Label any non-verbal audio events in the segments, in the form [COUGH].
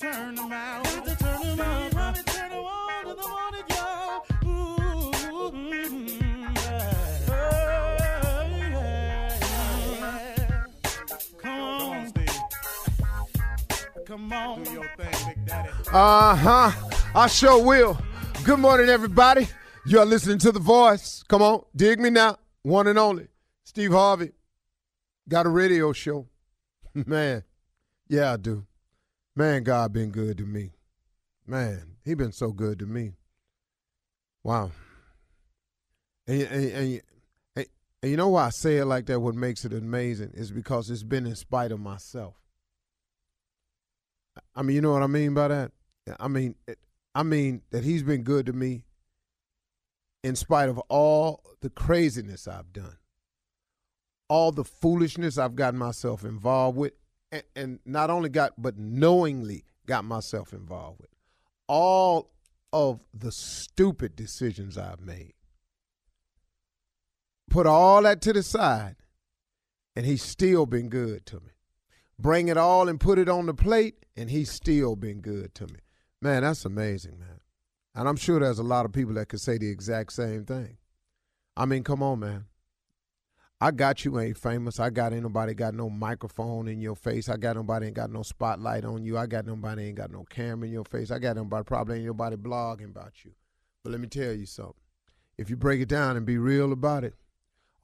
turn them out. Got to turn them up. Steve Harvey turn on to the morning, y'all. Ooh, mm. Come on. Come on. Do your thing, Big Daddy. Uh huh. I sure will. Good morning, everybody. You're listening to The Voice. Come on, dig me now. One and only. Steve Harvey. Got a radio show. Man, yeah, I do. Man, God been good to me. Man, he been so good to me. Wow. And, and, and, and, you know why I say it like that? What makes it amazing is because it's been in spite of myself. I mean, you know what I mean by that? I mean, I mean that he's been good to me in spite of all the craziness I've done, all the foolishness I've gotten myself involved with, and, and not only got, but knowingly got myself involved with, all of the stupid decisions I've made. Put all that to the side, and he's still been good to me bring it all and put it on the plate, and he's still been good to me. Man, that's amazing, man. And I'm sure there's a lot of people that could say the exact same thing. I mean, come on, man. I got you ain't famous. I got ain't nobody got no microphone in your face. I got nobody ain't got no spotlight on you. I got nobody ain't got no camera in your face. I got nobody probably ain't nobody blogging about you. But let me tell you something. If you break it down and be real about it,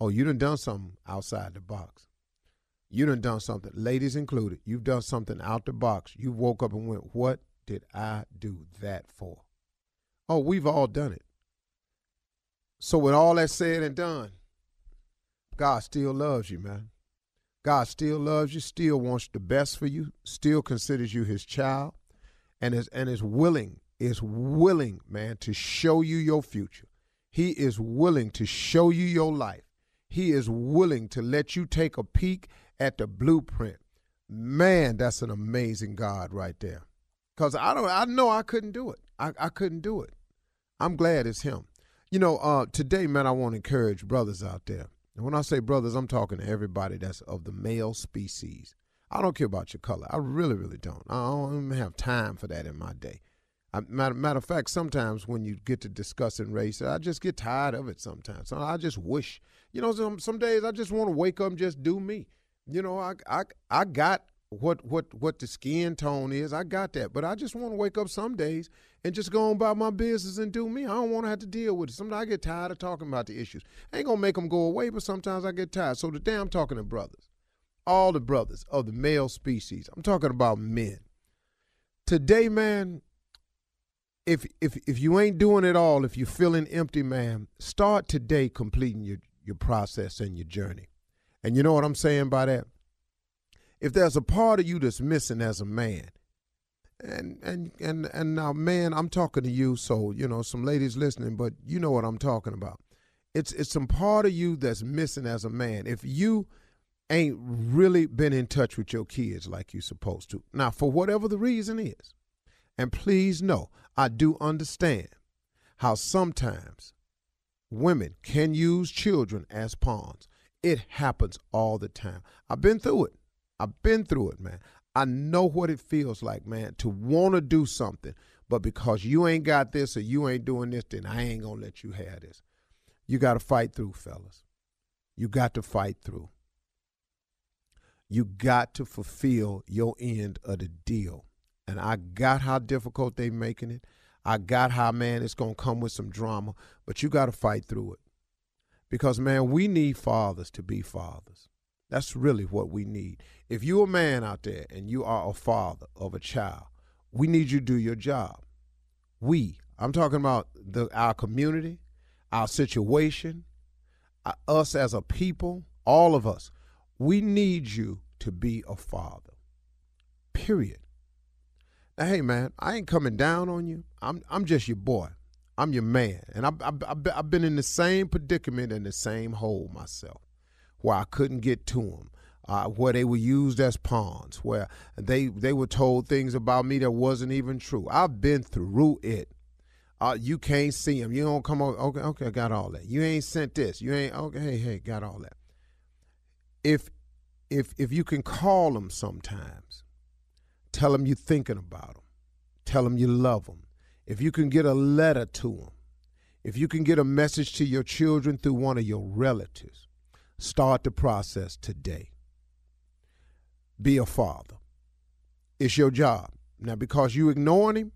oh, you done done something outside the box. You done done something, ladies included. You've done something out the box. You woke up and went, "What did I do that for?" Oh, we've all done it. So with all that said and done, God still loves you, man. God still loves you, still wants the best for you, still considers you his child, and is and is willing, is willing, man, to show you your future. He is willing to show you your life. He is willing to let you take a peek at the blueprint. Man, that's an amazing God right there. Cause I don't I know I couldn't do it. I, I couldn't do it. I'm glad it's him. You know, uh, today, man, I want to encourage brothers out there. And when I say brothers, I'm talking to everybody that's of the male species. I don't care about your color. I really, really don't. I don't even have time for that in my day. I, matter, matter of fact, sometimes when you get to discussing race, I just get tired of it sometimes. So I just wish, you know, some, some days I just want to wake up and just do me. You know, I, I, I got what what what the skin tone is. I got that, but I just want to wake up some days and just go on about my business and do me. I don't want to have to deal with it. Sometimes I get tired of talking about the issues. Ain't gonna make them go away, but sometimes I get tired. So today I'm talking to brothers, all the brothers of the male species. I'm talking about men. Today, man, if if if you ain't doing it all, if you're feeling empty, man, start today completing your your process and your journey. And you know what I'm saying by that? If there's a part of you that's missing as a man, and and and and now, man, I'm talking to you. So you know, some ladies listening, but you know what I'm talking about. It's it's some part of you that's missing as a man. If you ain't really been in touch with your kids like you're supposed to, now for whatever the reason is, and please know, I do understand how sometimes women can use children as pawns. It happens all the time. I've been through it. I've been through it, man. I know what it feels like, man, to want to do something, but because you ain't got this or you ain't doing this, then I ain't going to let you have this. You got to fight through, fellas. You got to fight through. You got to fulfill your end of the deal. And I got how difficult they making it. I got how, man, it's going to come with some drama, but you got to fight through it. Because, man, we need fathers to be fathers. That's really what we need. If you're a man out there and you are a father of a child, we need you to do your job. We, I'm talking about the our community, our situation, uh, us as a people, all of us. We need you to be a father. Period. Now, hey man, I ain't coming down on you. I'm I'm just your boy. I'm your man, and I've, I've, I've been in the same predicament and the same hole myself where I couldn't get to them, uh, where they were used as pawns, where they they were told things about me that wasn't even true. I've been through it. Uh, you can't see them. You don't come over. Okay, okay, I got all that. You ain't sent this. You ain't okay. Hey, hey, got all that. If if if you can call them sometimes, tell them you're thinking about them, tell them you love them. If you can get a letter to them, if you can get a message to your children through one of your relatives, Start the process today. Be a father. It's your job. Now, because you ignoring him,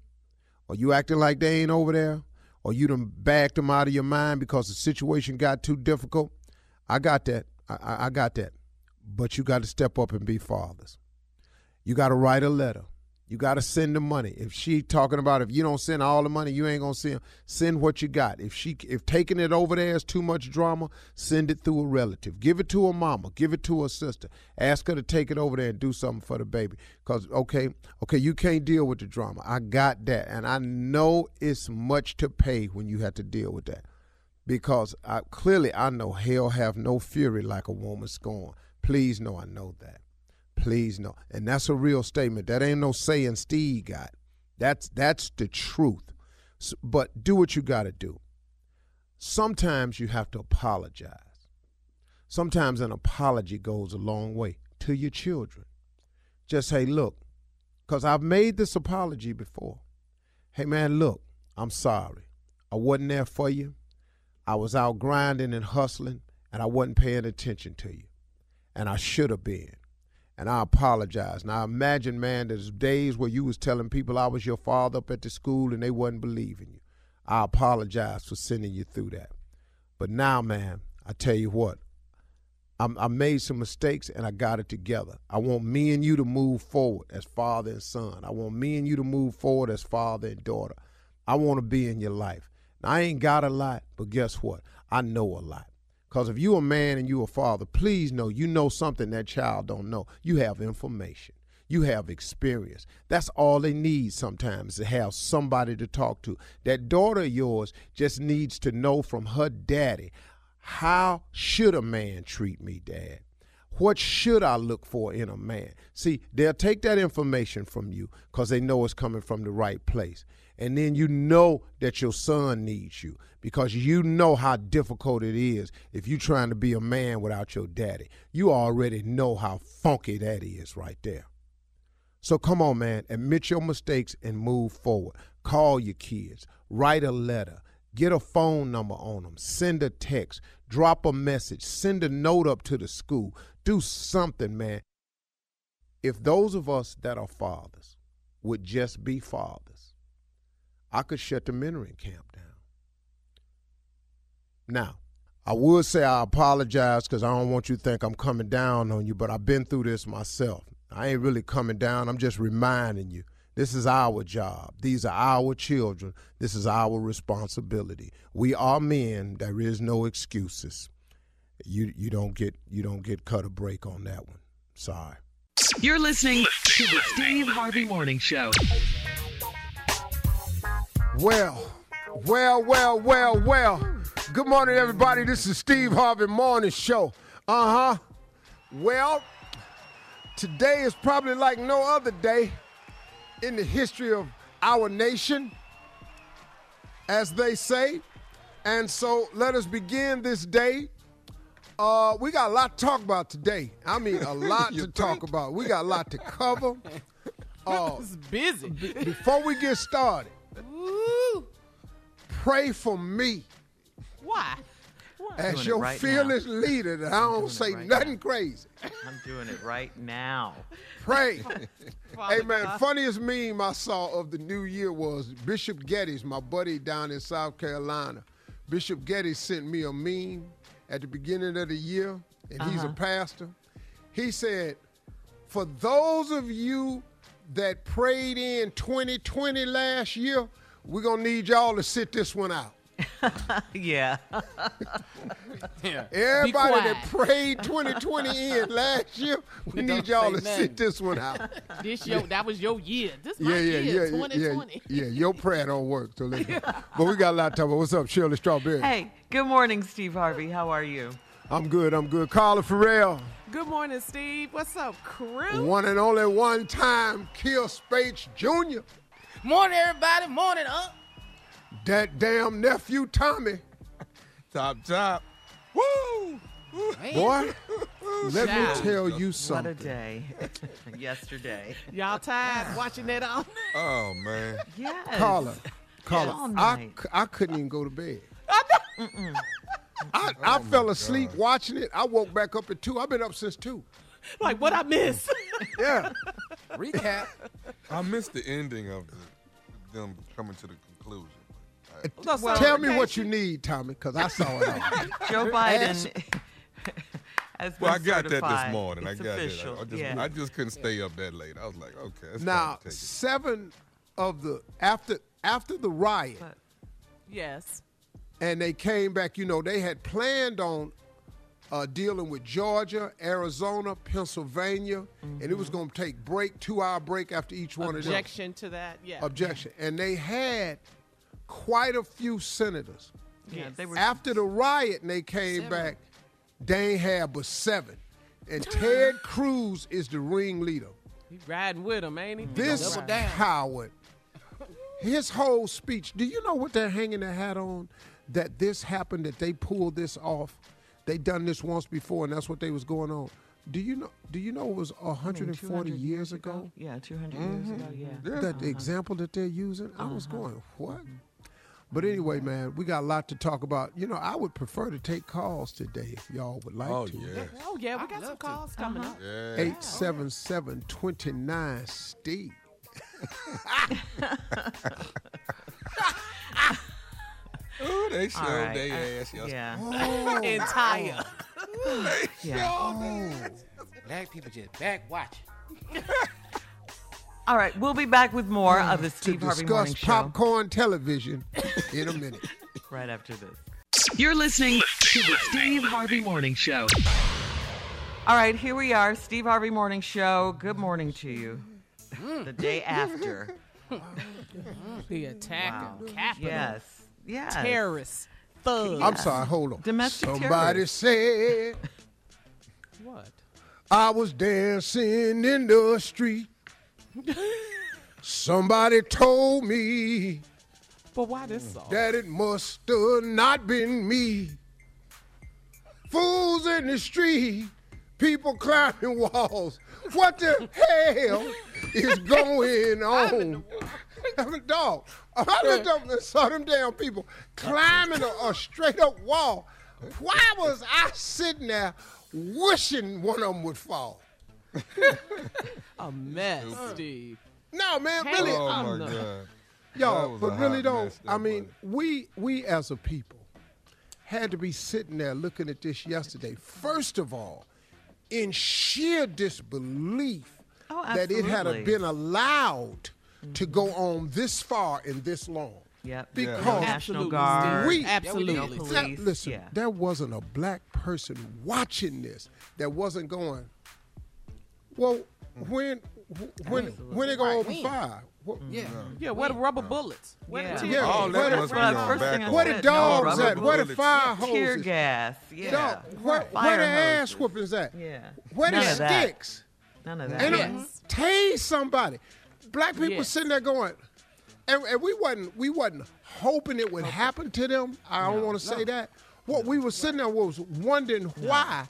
or you acting like they ain't over there, or you done backed them out of your mind because the situation got too difficult, I got that. I, I got that. But you got to step up and be fathers. You got to write a letter. You got to send the money. If she talking about if you don't send all the money, you ain't gonna send. Send what you got. If she if taking it over there is too much drama, send it through a relative. Give it to a mama. Give it to a sister. Ask her to take it over there and do something for the baby. Cause okay, okay, you can't deal with the drama. I got that, and I know it's much to pay when you have to deal with that. Because I clearly I know hell have no fury like a woman scorn. Please know I know that. Please no. And that's a real statement. That ain't no saying Steve got. That's that's the truth. So, but do what you got to do. Sometimes you have to apologize. Sometimes an apology goes a long way to your children. Just say, look, because I've made this apology before. Hey, man, look, I'm sorry. I wasn't there for you. I was out grinding and hustling, and I wasn't paying attention to you. And I should have been and I apologize. Now imagine, man, there's days where you was telling people I was your father up at the school and they wasn't believing you. I apologize for sending you through that. But now, man, I tell you what, I'm, I made some mistakes and I got it together. I want me and you to move forward as father and son. I want me and you to move forward as father and daughter. I want to be in your life. Now, I ain't got a lot, but guess what? I know a lot. Because if you a man and you a father, please know you know something that child don't know. You have information. You have experience. That's all they need sometimes to have somebody to talk to. That daughter of yours just needs to know from her daddy, how should a man treat me, dad? What should I look for in a man? See, they'll take that information from you because they know it's coming from the right place and then you know that your son needs you because you know how difficult it is if you're trying to be a man without your daddy. You already know how funky that is right there. So come on, man, admit your mistakes and move forward. Call your kids, write a letter, get a phone number on them, send a text, drop a message, send a note up to the school. Do something, man. If those of us that are fathers would just be fathers, I could shut the mentoring camp down. Now, I would say I apologize because I don't want you to think I'm coming down on you, but I've been through this myself. I ain't really coming down. I'm just reminding you. This is our job. These are our children. This is our responsibility. We are men. There is no excuses. You you don't get you don't get cut a break on that one. Sorry. You're listening to the Steve Harvey Morning Show. Well, well, well, well, well. Good morning, everybody. This is Steve Harvey Morning Show. Uh huh. Well, today is probably like no other day in the history of our nation, as they say. And so let us begin this day. Uh, we got a lot to talk about today. I mean, a [LAUGHS] lot to talk about. We got a lot to cover. [LAUGHS] Uh, It's busy. before we get started, Ooh. pray for me Why? Why? as your right fearless leader that I don't say right nothing now. crazy. I'm doing it right now. [LAUGHS] Pray. Father hey man, God. funniest meme I saw of the new year was Bishop Geddes, my buddy down in South Carolina. Bishop Geddes sent me a meme at the beginning of the year, and he's a Uh-huh. pastor. He said, For those of you that prayed in 2020 last year, we're gonna need y'all to sit this one out. [LAUGHS] Yeah. [LAUGHS] Yeah. Everybody that prayed 2020 in last year, we Don't need y'all to nothing. sit this one out. [LAUGHS] This year, that was your year. This my Yeah, yeah, year, yeah, yeah, 2020. yeah, yeah. Your prayer don't work. So listen. But we got a lot to talk about. What's up, Shirley Strawberry? Hey, good morning, Steve Harvey. How are you? I'm good. I'm good. Carla Ferrell, Good morning, Steve. What's up, crew? one and only one time Kier Spates Jr. Morning, everybody. Morning, Unc. That damn nephew Tommy. [LAUGHS] Top, top. Woo! Boy, [LAUGHS] let Child. me tell you something. What a something. day. [LAUGHS] Yesterday. Y'all tired watching that on? Oh, man. Yes. Carla, Carla, All I, night. couldn't even go to bed. I, oh I fell asleep watching it. I woke back up at two. I've been up since two. like what I miss? [LAUGHS] Yeah. Recap. I missed the ending of the, them coming to the conclusion. So Tell me what you need, Tommy, because I saw it all. [LAUGHS] Joe Biden [LAUGHS] has been Well, I got that this morning. It's I got official. that. I just, yeah. I just couldn't stay up that late. I was like, okay, now, time to take it. seven of the after after the riot, But- Yes. And they came back. You know, they had planned on uh, dealing with Georgia, Arizona, Pennsylvania, and it was Mm-hmm. going to take break, two hour break after each one of them. Objection to that. Yeah. Objection, and they had quite a few senators. yeah, they were After the riot, and they came back, they ain't had but seven, and [LAUGHS] Ted Cruz is the ringleader. He riding with him, ain't he? This Howard, his whole speech. Do you know what they're hanging their hat on? That this happened, that they pulled this off. They done this once before, and that's what they was going on. Do you know? Do you know it was I mean, 140 years ago? Yeah, 200 years ago, yeah. Mm-hmm. Yeah. That the example that they're using, I was uh-huh. going, what? Mm-hmm. But anyway, man, we got a lot to talk about. You know, I would prefer to take calls today if y'all would like Oh, to. yeah. Oh yeah, we I'd got some love to. calls coming up. Uh-huh. Yeah. 877 29 Steve. [LAUGHS] [LAUGHS] [LAUGHS] Ooh, they showed All right. they I- ass yesterday. yeah. Entire. yeah. Black people just back watching. All right, we'll be back with more of the mm, To Steve Harvey Morning show. discuss popcorn television in a minute. [LAUGHS] right after this. You're listening to the Steve Harvey Morning Show. All right, here we are, Steve Harvey Morning Show. Good morning to you. Mm. The day after. [LAUGHS] The attack Wow. on Capitol. Yes. Yes. Terrorists. Thugs. I'm sorry, hold on. Domestic Somebody terrorists. said [LAUGHS] What? I was dancing in the street. Somebody told me But why this song? that it must have not been me. Fools in the street, people climbing walls. What the hell is [LAUGHS] going on? I mean, [LAUGHS] dog, I looked up and saw them damn people climbing a, a straight up wall. Why was I sitting there wishing one of them would fall? [LAUGHS] A mess, Steve. No, man, Hang really, Oh, my God. Yo, but really mess, I mean, we we as a people had to be sitting there looking at this yesterday. First of all, in sheer disbelief Oh, that it had been allowed Mm-hmm. to go on this far and this long. Yep. Because Yeah. National Guard. We- Absolutely. No police. That- listen, yeah. there wasn't a black person watching this that wasn't going, well, mm-hmm. when when when they go open When? fire? What, mm-hmm. Yeah. Yeah, where the rubber bullets? Where Yeah. the tear Yeah, gas? All where that the- must be Well, first thing I back. where the said, no at? Where the bullets. fire Tear gas. Yeah. Dog, where, where the ass hoses. whoopings at? Yeah. Where the None of that. sticks? None of that. Ain't Yes. no tase somebody. Black people Yes. sitting there going, and, and we wasn't we wasn't hoping it would happen to them. I don't want to say that. What we were sitting there was wondering why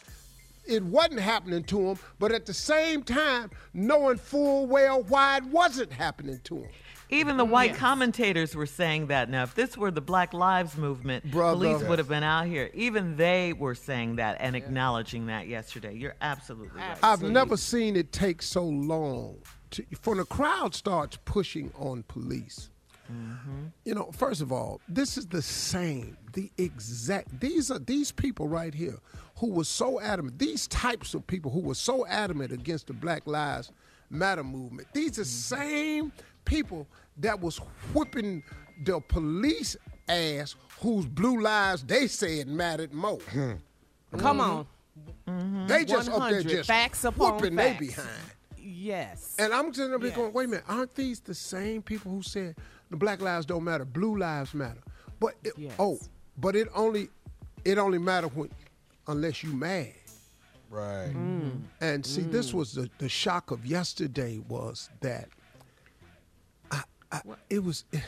it wasn't happening to them, but at the same time knowing full well why it wasn't happening to them. Even the white commentators were saying that. Now, if this were the Black Lives Movement, Brother. police would have been out here. Even they were saying that and acknowledging that yesterday. You're absolutely right. I've never seen it take so long to, for the crowd starts pushing on police. Mm-hmm. You know, first of all, this is the same, the exact. These are these people right here who were so adamant. These types of people who were so adamant against the Black Lives Matter movement. These are mm-hmm. same people that was whipping the police ass, whose blue lives they said mattered more. Hmm. Come mm-hmm. on. They just up there 100 just facts upon whooping they behind. Yes. And I'm sitting up here Yes. going, wait a minute, aren't these the same people who said the black lives don't matter, blue lives matter? But it, Yes. oh, but it only it only matter when unless you mad. Right. Mm. And see, this mm. was the, the shock of yesterday was that I, I, it was eh,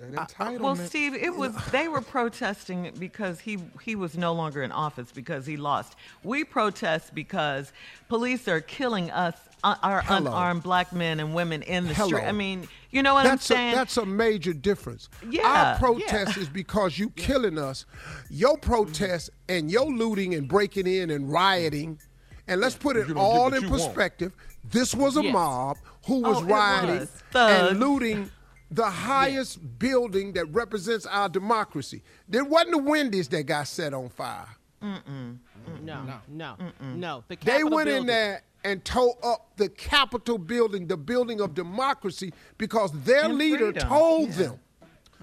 That entitlement. Well, Steve, it was they were protesting because he he was no longer in office because he lost. We protest because police are killing us, uh, our Hello. unarmed black men and women in the Hello. street. I mean, you know what that's I'm a, saying? that's a major difference. Yeah, Our protest is because you killing us. Your protest and your looting and breaking in and rioting. And let's put it You don't get all in you want. perspective. This was a Yes. mob who was Oh, rioting was. And looting the highest building that represents our democracy. There wasn't the Wendy's that got set on fire. no, no, no, The They Capitol went in there and tore up the Capitol building, the building of democracy, because their And leader freedom. told Yeah. them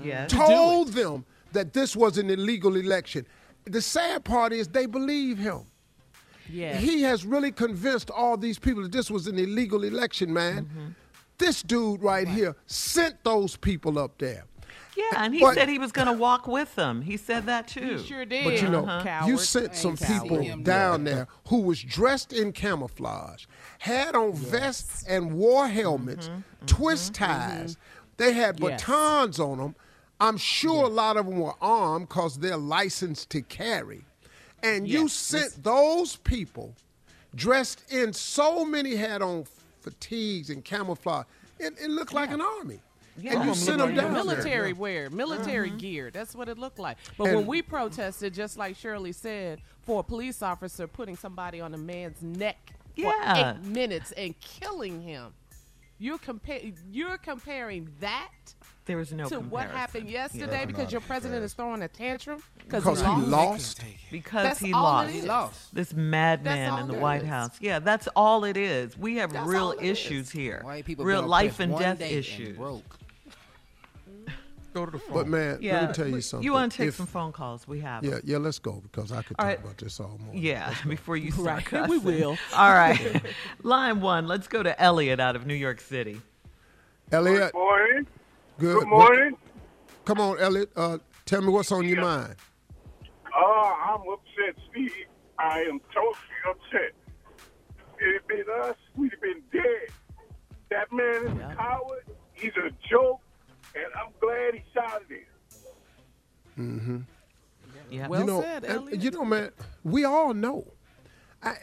yes. told them that this was an illegal election. The sad part is they believe him. Yes. He has really convinced all these people that this was an illegal election, man. Mm-hmm. This dude right here sent those people up there. Yeah, and he But- said he was going to walk with them. He said that too. He sure did. But you know, Uh-huh. you sent some Coward. people down there who was dressed in camouflage, had on vests and wore helmets, mm-hmm. Mm-hmm. twist mm-hmm. ties. They had Yes. batons on them. I'm sure a lot of them were armed because they're licensed to carry. And you Yes. sent those people dressed in so many had on fatigues and camouflage. It, it looked like an army. Yeah. And you All sent them them look down like there. military wear, military mm-hmm. gear. That's what it looked like. But And- when we protested, just like Shirley said, for a police officer putting somebody on a man's neck Yeah. for eight minutes and killing him, you're compa- you're comparing that There was no to what happened yesterday Yeah. because your a president is throwing a tantrum because Because he lost. because That's he lost. it is. He lost. This madman in the White is. House. Yeah, that's all it is. We have That's real issues is. here. White people real life and death day and issues. broke. Go to the phone. But man, Yeah. let me tell you something. You want to take If- some phone calls? We have. Yeah, them. yeah, let's go because I could All talk right. about this all morning. Yeah, before you start [LAUGHS] Right, cussing. we will. All right. [LAUGHS] Line one. Let's go to Elliot out of New York City. Elliot, Morning. Good. Good morning. Come on, Elliot. Uh, tell me what's on your mind. Oh, I'm upset, Steve. I am totally upset. If it had been us, we'd have been dead. That man is a coward. He's a joke, and I'm glad he he's out of there. Yeah. Well you know, said, Elliot. you know, man. We all know.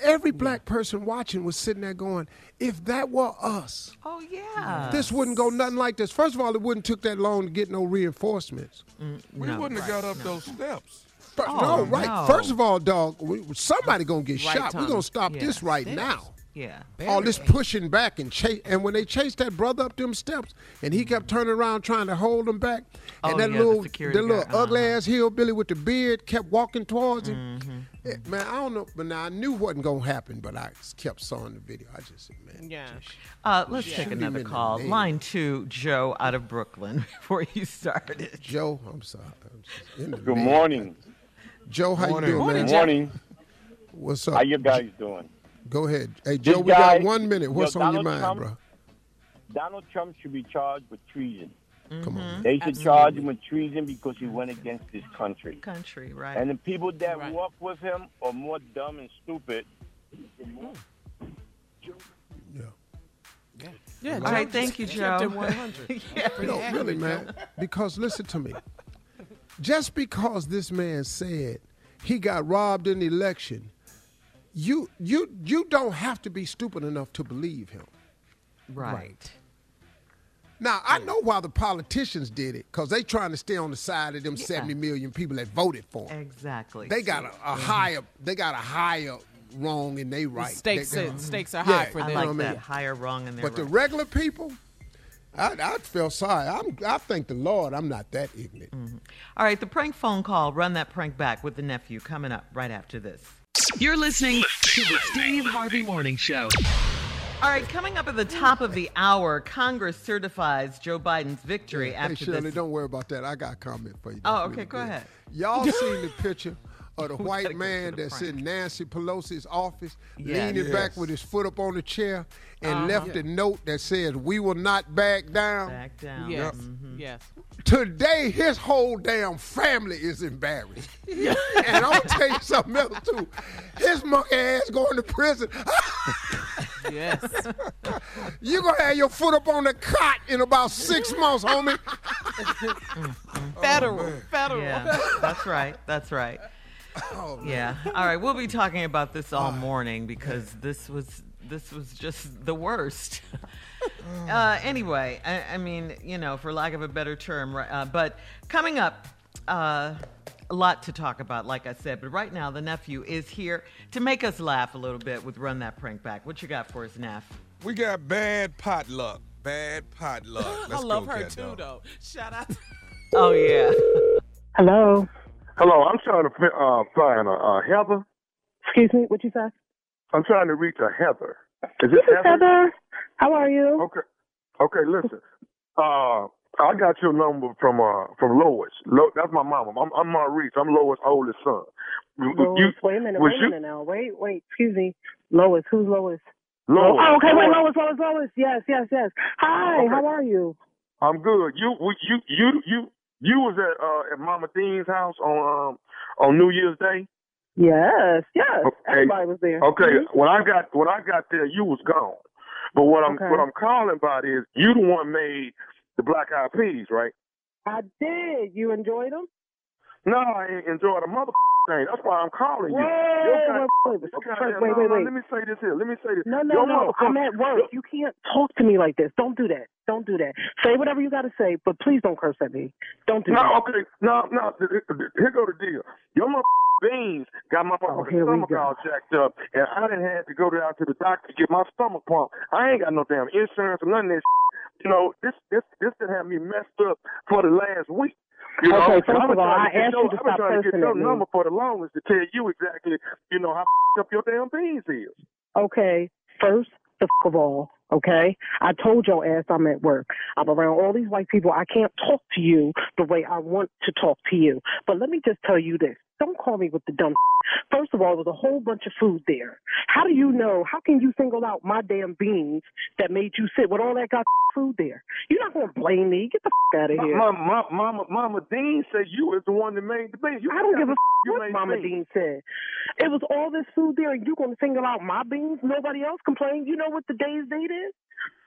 Every black person watching was sitting there going, "If that were us, oh yeah. this wouldn't go nothing like this." First of all, it wouldn't took that long to get no reinforcements. Mm, we no, wouldn't have got up those steps. Fir- Oh, no, right. no. First of all, dog, we, somebody gonna get Right, shot. We're gonna stop Yeah. this right Steps. now. Yeah. all this pushing back and chase. And when they chased that brother up them steps, and he kept turning around trying to hold him back, and Oh, that yeah, little, security that little ugly Uh-huh. ass hillbilly with the beard kept walking towards him. Mm-hmm. Eh, man, I don't know, but now I knew wasn't gonna happen, but I just kept sawing the video. I just said, man, Yeah. Uh, let's take another call. Line two, Joe out of Brooklyn. [LAUGHS] Before you started. Joe, I'm sorry. I'm just in the Good name. morning. Joe. How Morning. you doing, Morning, man? Good morning. What's up? How you guys doing? Go ahead. Hey, This Joe, we got one minute. yo, What's on your mind, Trump- bro? Donald Trump should be charged with treason. Mm-hmm. Come on. They should charge him with treason because he went against his country. Country, right? And the people that Right. walk with him are more dumb and stupid. Yeah, All Joe right, just thank you, Joe. it [LAUGHS] 100. [LAUGHS] No, really, man. Because listen to me. Just because this man said he got robbed in the election, you you you don't have to be stupid enough to believe him. right. right. Now I know why the politicians did it, because they trying to stay on the side of them 70 million people that voted for him. Exactly. They got a, a mm-hmm. higher they got a higher wrong in they right. Stakes, They- are- mm-hmm. stakes are Yeah, high for I them. like what I that. mean? Higher wrong in there. But the regular people, I, I feel sorry. I'm, I thank the Lord I'm not that ignorant. Mm-hmm. All right, the prank phone call. Run that prank back with the nephew coming up right after this. You're listening to the Steve Harvey Morning Show. All right, coming up at the top of the hour, Congress certifies Joe Biden's victory Hey, after Shirley, this. don't worry about that. I got a comment for you. Oh, okay, really go good. ahead. Y'all seen the picture of the [LAUGHS] white man the that's prank. in Nancy Pelosi's office, Yes. leaning back with his foot up on the chair, and Uh-huh. left a note that says, "We will not back down." Back down. Yes, Mhm. yes. Today, his whole damn family is embarrassed. [LAUGHS] and I'm gonna tell you something else too. His monkey ass going to prison. [LAUGHS] Yes. you gonna have your foot up on the cot in about six months, homie. federal. federal. Yeah, that's right. That's right. [LAUGHS] Oh, Yeah. All right, we'll be talking about this all morning because this was this was just the worst. [LAUGHS] uh, anyway, I, I mean, you know, for lack of a better term, uh, but coming up. Uh, a lot to talk about, like I said, but right now the nephew is here to make us laugh a little bit with Run That Prank Back. What you got for us, Neff? We got bad Potluck. Bad Potluck. [LAUGHS] I Let's love go, her too, dog. though. Shout out. Oh, yeah. Hello. Hello, I'm trying to uh, find a uh, Heather. Excuse me. What you say? I'm trying to reach a Heather. Is This Heather? Heather. How are you? Okay. Okay, listen. Uh, I got your number from uh from Lois. Lo- that's my mama. I'm, I'm Maurice. I'm Lois' oldest son. Lois, you- wait a minute. Wait you- a minute now. Wait, wait. Excuse me. Lois. Who's Lois? Lois. Oh, okay. Wait, Lois. Lois. Lois. Yes, yes, yes. Hi. Okay. How are you? I'm good. You you you you you was at uh at Mama Dean's house on um on New Year's Day. Yes, yes. Okay. Everybody was there. Okay, Mhm. when I got when I got there, you was gone. But what I'm Okay. what I'm calling about is you the one made the black eyed peas, right? I did. You enjoyed them? No, I enjoyed a mother thing. That's why I'm calling you. Wait, wait, wait, wait, wait, wait, wait. Let me say this here. Let me say this. No, no, Your no. I'm at work. You can't talk to me like this. Don't do that. Don't do that. Say whatever you got to say, but please don't curse at me. Don't do No, that. okay, no, no. Here go the deal. Your mother beans got my Oh, motherfucking stomach all jacked up, and I didn't have to go down to the doctor to get my stomach pumped. I ain't got no damn insurance or none of this. You know, this this this done had me messed up for the last week. You know, Okay, first of all, I asked you to stop trying to get cursing your at me. number for the longest to tell you exactly, you know, how up your damn beans is. Okay, first the f- of all, okay? I told your ass I'm at work. I'm around all these white people. I can't talk to you the way I want to talk to you. But let me just tell you this. Don't call me with the dumb [LAUGHS] First of all, there was a whole bunch of food there. How do you know? How can you single out my damn beans that made you sit with all that got [LAUGHS] food there? You're not going to blame me. Get the [LAUGHS] out of here. My, my, mama, Mama Dean said you was the one that made the beans. You I don't give a what Mama beans. Dean said. It was all this food there, and you going to single out my beans? Nobody else complained. You know what the day's date is?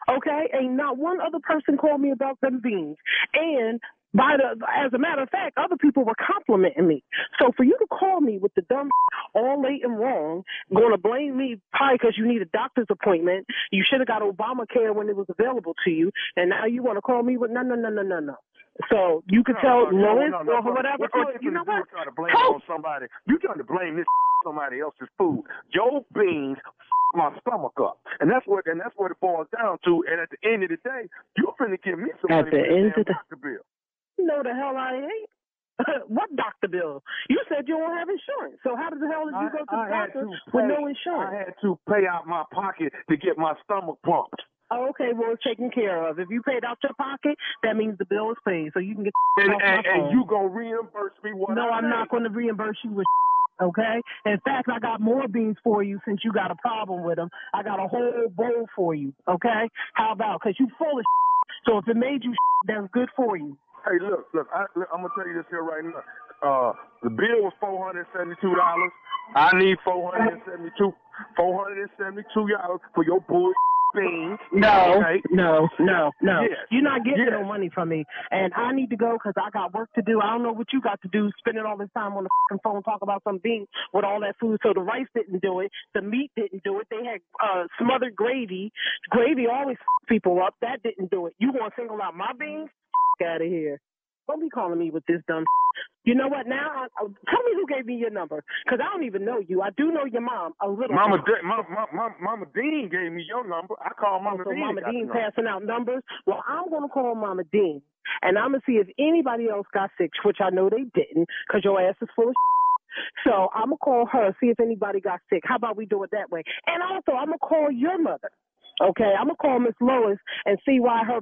Okay, ain't not one other person called me about them beans. And by the, as a matter of fact, other people were complimenting me. So for you to call me with the dumb [LAUGHS] all late and wrong, going to blame me probably because you need a doctor's appointment. You should have got Obamacare when it was available to you, and now you want to call me with no, no, no, no, no, no. So you could tell no, Lois no, no, or no. whatever. What or, you know what? Trying to blame on somebody. You trying to blame this [LAUGHS] somebody else's food. Your beans [LAUGHS] my stomach up, and that's what and that's what it boils down to. And at the end of the day, you're finna give me some At money the end of the- bill. No, the hell I ain't. [LAUGHS] what doctor bill? You said you don't have insurance. So how the hell did you go to the doctor to with no insurance? I had to pay out my pocket to get my stomach pumped. Oh, okay, well, it's taken care of. If you paid out your pocket, that means the bill is paid, so you can get And, off my and, and you gonna reimburse me what no, I I'm not going to reimburse you with. [LAUGHS] Okay. In fact, I got more beans for you since you got a problem with them. I got a whole bowl for you. Okay. How about? Because you full of. [LAUGHS] So if it made you, that's good for you. Hey, look, look, I, look, I'm gonna tell you this here right now. Uh, the bill was four hundred seventy-two dollars. I need four hundred seventy-two, four hundred seventy-two dollars for your bull beans. No, okay? no, no, no. Yes. You're not getting Yes. no money from me, and I need to go because I got work to do. I don't know what you got to do, spending all this time on the fucking phone talking about some beans with all that food. So the rice didn't do it, the meat didn't do it. They had uh, smothered gravy. Gravy always f- people up. That didn't do it. You want to single out my beans? Out of here. Don't be calling me with this dumb. You know what? Now, I, I, tell me who gave me your number, because I don't even know you. I do know your mom a little. Mama. De- Mama, Mama, Mama Dean gave me your number. I called Mama so Dean. Mama Dean passing out numbers. Well, I'm going to call Mama Dean, and I'm going to see if anybody else got sick, which I know they didn't, because your ass is full of. Shit. So I'm gonna call her, see if anybody got sick. How about we do it that way? And also, I'm gonna call your mother. Okay, I'm gonna call Miss Lois and see why her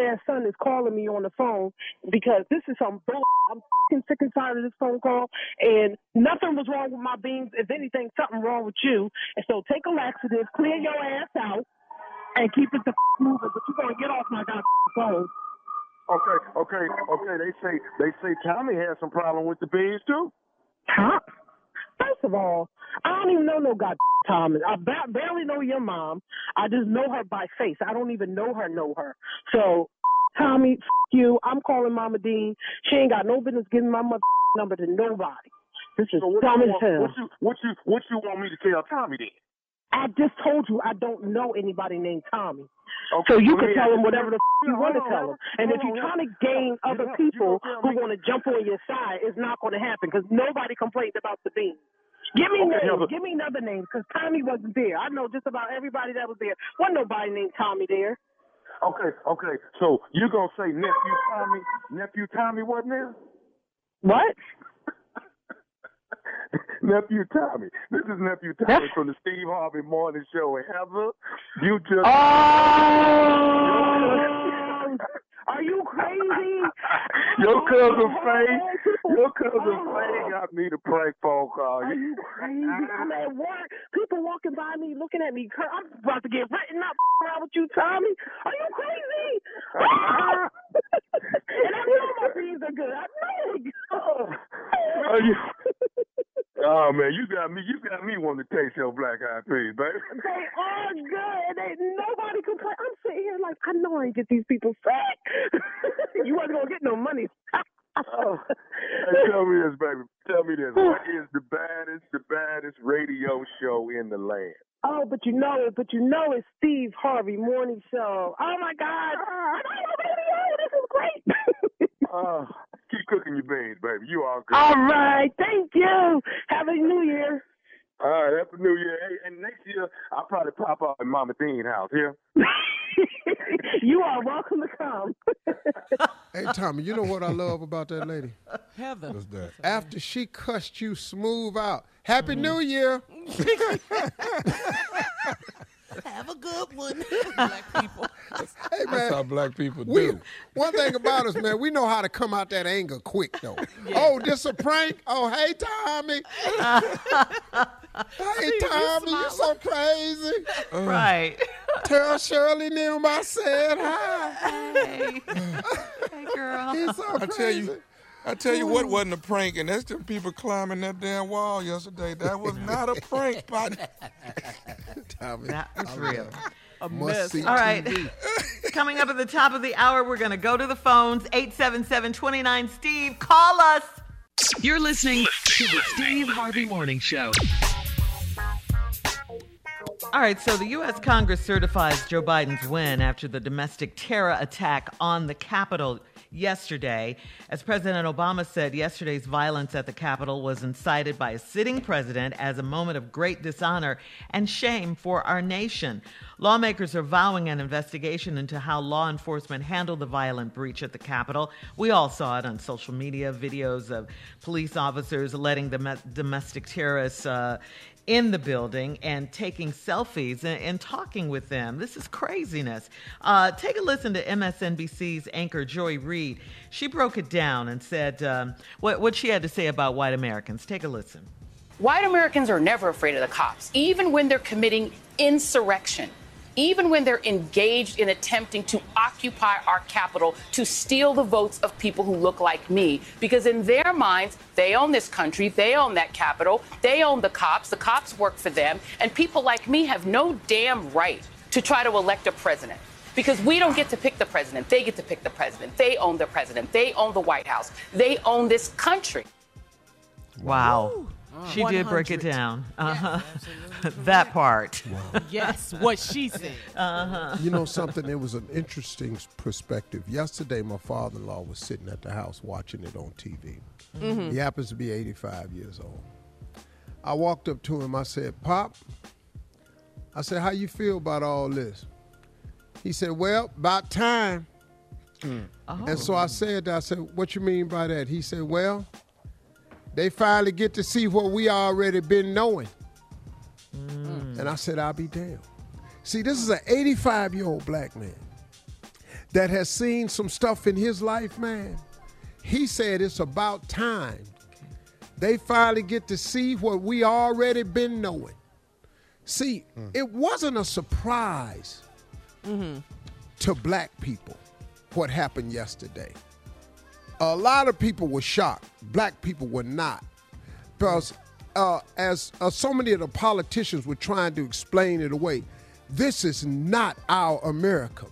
ass son is calling me on the phone because this is some bull. I'm fing sick and tired of this phone call, and nothing was wrong with my beans. If anything, something wrong with you. And so take a laxative, clear your ass out, and keep it the f- moving. But you're gonna get off my goddamn phone. Okay, okay, okay. They say they say Tommy had some problem with the beans too. Huh? First of all, I don't even know no god Thomas. I ba- barely know your mom. I just know her by face. I don't even know her, know her. So, Tommy, f- you. I'm calling Mama Dean. She ain't got no business giving my mother number to nobody. This is So what dumb you, as want, hell. what you what you what you want me to tell Tommy then? I just told you I don't know anybody named Tommy. Okay, So you can tell them whatever the f- you want to tell them. And if you're trying to gain other people who want to jump on your side, it's not going to happen because nobody complained about the beans. Give me Okay, names. Give me another names because Tommy wasn't there. I know just about everybody that was there. Wasn't nobody named Tommy there. Okay, okay. So you're gonna say nephew Tommy? Nephew Tommy wasn't there? What? Nephew Tommy. This is nephew Tommy from the Steve Harvey Morning Show. And Heather, you just. Oh! [LAUGHS] Are you crazy? Your cousin Faye, your cousin oh. Faye got me to prank phone call. Are you crazy? I'm at work. People walking by me, looking at me. I'm about to get written up [LAUGHS] around with you, Tommy. Are you crazy? [LAUGHS] and I know my beans are good. I know they good. Are you? Oh man, you got me. You got me wanting to taste your black eyed peas, baby. [LAUGHS] They are good. and They, nobody complain. I'm sitting here like, I know I ain't get these people sick. [LAUGHS] you wasn't to get no money. [LAUGHS] Oh. Hey, tell me this, baby. Tell me this. What is the baddest, the baddest radio show in the land? Oh, but you know it. But you know it's Steve Harvey Morning Show. Oh my God! I'm on the radio. This is great. Oh, [LAUGHS] keep cooking your beans, baby. You all good. All right, thank you. Have a new year. All right, happy New Year. Hey, and next year I'll probably pop up at Mama Dean house here. [LAUGHS] you are welcome to come. [LAUGHS] Hey, Tommy, you know what I love about that lady? Heather. What's that? After she cussed you smooth out, Happy mm-hmm. New Year. [LAUGHS] Have a good one, [LAUGHS] [LAUGHS] black people. Hey, That's man. how black people We, do. one thing about us, man, we know how to come out that anger quick, though. Oh, this a prank? Oh, hey, Tommy. [LAUGHS] hey, Tommy, you're so crazy. Uh. Right. Tell Shirley and them I said hi. hey. hey, girl. He's so I crazy. tell you, I tell you what wasn't a prank, and that's them people climbing that damn wall yesterday. That was not a prank, [LAUGHS] partner. Tommy, That was real. A must mess. see All right. [LAUGHS] Coming up at the top of the hour, we're going to go to the phones. 877-29 Steve, call us. You're listening to the Steve Harvey Morning Show. All right, so the U.S. Congress certifies Joe Biden's win after the domestic terror attack on the Capitol yesterday. As President Obama said, yesterday's violence at the Capitol was incited by a sitting president as a moment of great dishonor and shame for our nation. Lawmakers are vowing an investigation into how law enforcement handled the violent breach at the Capitol. We all saw it on social media videos of police officers letting the domestic terrorists uh, in the building and taking selfies and, and talking with them. This is craziness. Uh, take a listen to MSNBC's anchor Joy Reid. She broke it down and said um, what, what she had to say about white Americans. Take a listen. White Americans are never afraid of the cops, even when they're committing insurrection, even when they're engaged in attempting to occupy our capital to steal the votes of people who look like me. Because in their minds, they own this country, they own that capital, they own the cops, the cops work for them, and people like me have no damn right to try to elect a president. Because we don't get to pick the president. They get to pick the president. They own the president. They own the White House. They own this country. Wow. She did break it down. Uh-huh. [LAUGHS] that part. Yes, what she said. Uh-huh. You know something? It was an interesting perspective. Yesterday, my father-in-law was sitting at the house watching it on TV. Mhm. He happens to be 85 years old. I walked up to him. I said, "Pop," I said, "How you feel about all this?" He said, "Well, about time." And so I said, "I said, what you mean by that?" He said, "Well, they finally get to see what we already been knowing." Mm. And I said, I'll be damned. See, this is an 85 year old black man that has seen some stuff in his life, man. He said it's about time they finally get to see what we already been knowing. See, hmm. it wasn't a surprise mm-hmm. to black people what happened yesterday. A lot of people were shocked. Black people were not. Because uh, as uh, so many of the politicians were trying to explain it away, this is not our America.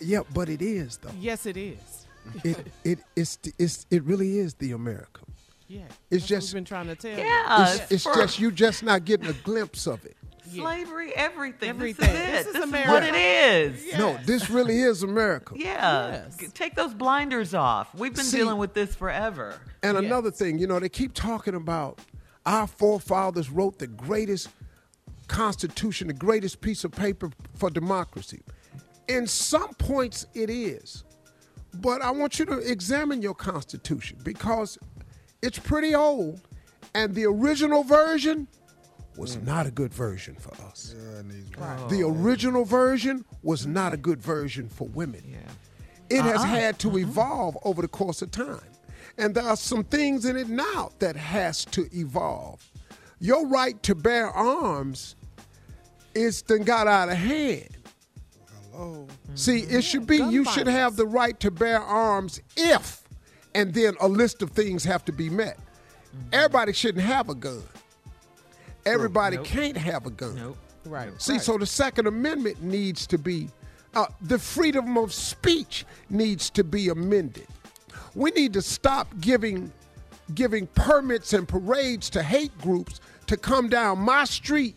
Yeah, but it is though. Yes, it is. It it it's, it's it really is the America. Yeah. It's that's just we've been trying to tell Yeah, you. it's, it's just you just not getting a glimpse of it. Slavery, everything. Everything. This is it. This is This is America. what it is. No, this really is America. Yeah. Yes. Take those blinders off. We've been See- dealing with this forever. And another thing, you know, they keep talking about our forefathers wrote the greatest constitution, the greatest piece of paper for democracy. In some points, it is. But I want you to examine your constitution because it's pretty old, and the original version was not a good version for us. The oh, original version was not a good version for women. It has Uh-uh. had to mm-hmm. evolve over the course of time. And there are some things in it now that has to evolve. Your right to bear arms is then got out of hand. Hello. Mm-hmm. See, it should be you should have the right to bear arms if, and then a list of things have to be met. Mm-hmm. Everybody shouldn't have a gun. Everybody Nope. can't have a gun. Nope. Right. See, right. so the Second Amendment needs to be, uh, the freedom of speech needs to be amended. We need to stop giving, giving permits and parades to hate groups to come down my street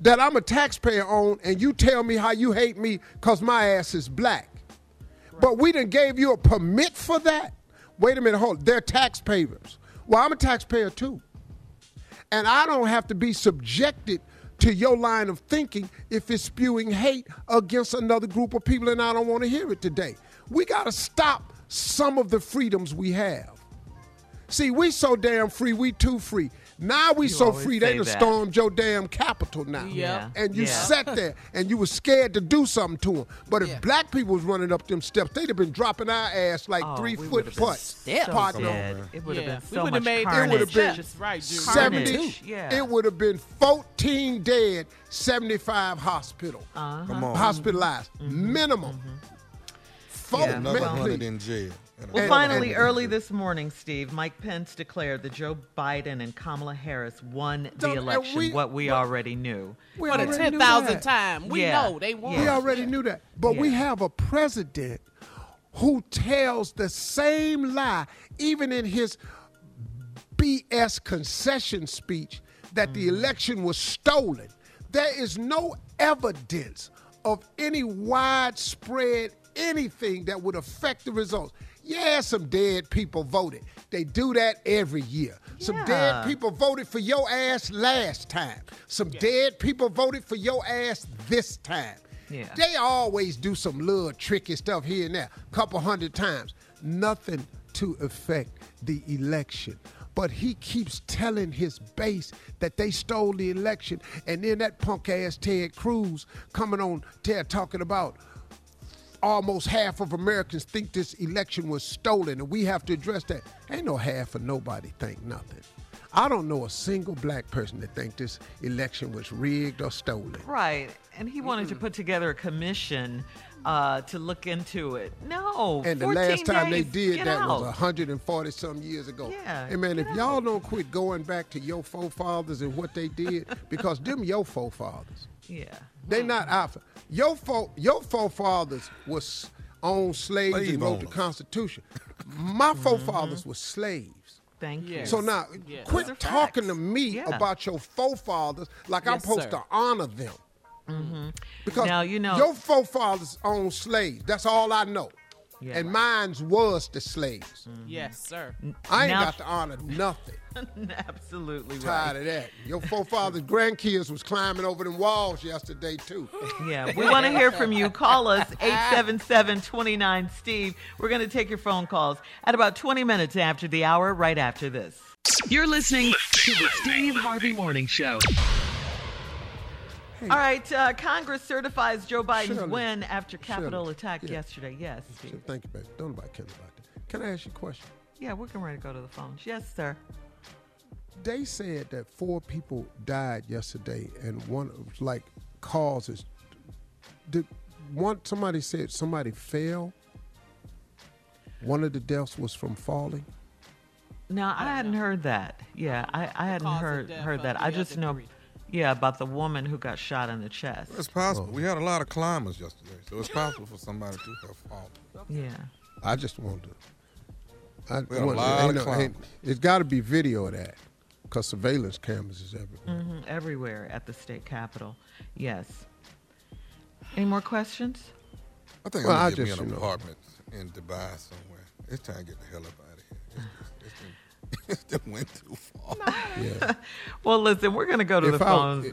that I'm a taxpayer on, and you tell me how you hate me because my ass is black. But we didn't gave you a permit for that. Wait a minute, hold. They're taxpayers. Well, I'm a taxpayer too. And I don't have to be subjected to your line of thinking if it's spewing hate against another group of people, and I don't want to hear it today. We got to stop some of the freedoms we have. See, we so damn free, we too free. Now we You so free, they say done that. stormed your damn capital now. Yeah. And you Yeah. sat there and you were scared to do something to them. But if Yeah. black people was running up them steps, they'd have been dropping our ass like Oh, three we foot would've been putts. so Partner. dead. It would have Yeah. been so would've much made- It would've been Just right, Jude. 70, Yeah. it would have been 14 dead, 75 hospital. Uh-huh. Come on. Hospitalized. Minimum. Four, Yeah. Another hundred in jail. And Well, And- finally, and- early this morning, Steve, Mike Pence declared that Joe Biden and Kamala Harris won the Don't- and election, we- what we but- already knew. We For the already knew 10,000th that. time. We Yeah. know they won. Yeah. We already knew that. But we have a president who tells the same lie, even in his BS concession speech, that the mm. election was stolen. There is no evidence of any widespread anything that would affect the results. Yeah, some dead people voted. They do that every year. Some dead people voted for your ass last time. Some dead people voted for your ass this time. Yeah. They always do some little tricky stuff here and there, a couple hundred times. Nothing to affect the election. But he keeps telling his base that they stole the election, and then that punk ass Ted Cruz coming on Ted talking about almost half of Americans think this election was stolen, and we have to address that. Ain't no half of nobody think nothing. I don't know a single black person that think this election was rigged or stolen. Right. And he wanted to put together a commission uh, to look into it. No. And the last time they did that out. was 140 some years ago. Yeah, Hey man, if y'all don't quit going back to your forefathers and what they did, because them your forefathers. [LAUGHS] Yeah. They not our your fo- your forefathers was on slaves Slave and wrote the. Constitution. My mm-hmm. forefathers were slaves. Thank you. So now, Yes. quit Those are talking facts. to me Yeah. about your forefathers like I'm Yes, supposed sir. to honor them. Mm-hmm. Because Now, you know- your forefathers owned slaves. That's all I know. Yeah. and mine's was the slaves. Yes, sir. I ain't Now- got to honor nothing. [LAUGHS] Absolutely right. Tired right. of that. Your [LAUGHS] forefathers' grandkids was climbing over them walls yesterday too. Yeah, we want to hear from you. Call us [LAUGHS] 877-29-STEVE. We're going to take your phone calls at about 20 minutes after the hour, right after this. You're listening to the Steve Harvey Morning Show. All right, uh, Congress certifies Joe Biden's Shirley. win after Capitol Shirley. attack Yeah. yesterday. Yes, Steve. Thank you, baby. Don't nobody care about that. Can I ask you a question? Yeah, we're getting ready to go to the phones. Yes, sir. They said that four people died yesterday, and one of like causes. Did one somebody said somebody fell? One of the deaths was from falling. No, I hadn't heard that. Yeah, I, I hadn't heard heard that. I just know, three. yeah, about the woman who got shot in the chest. It's possible. Oh. We had a lot of climbers yesterday, so it's possible for somebody to have fallen. Yeah. I just wanted. To, I, We had a lot of no- climbers. It's got to be video of that, cause surveillance cameras is everywhere. hmm everywhere at the state capitol. Yes. Any more questions? I think Well, I'm gonna get me you an know. apartment in Dubai somewhere. It's time to get the hell up out of here. It's, it's, it's, [LAUGHS] it's, it went too far. [LAUGHS] Yeah. Well, listen, we're going to go to If the I- phones.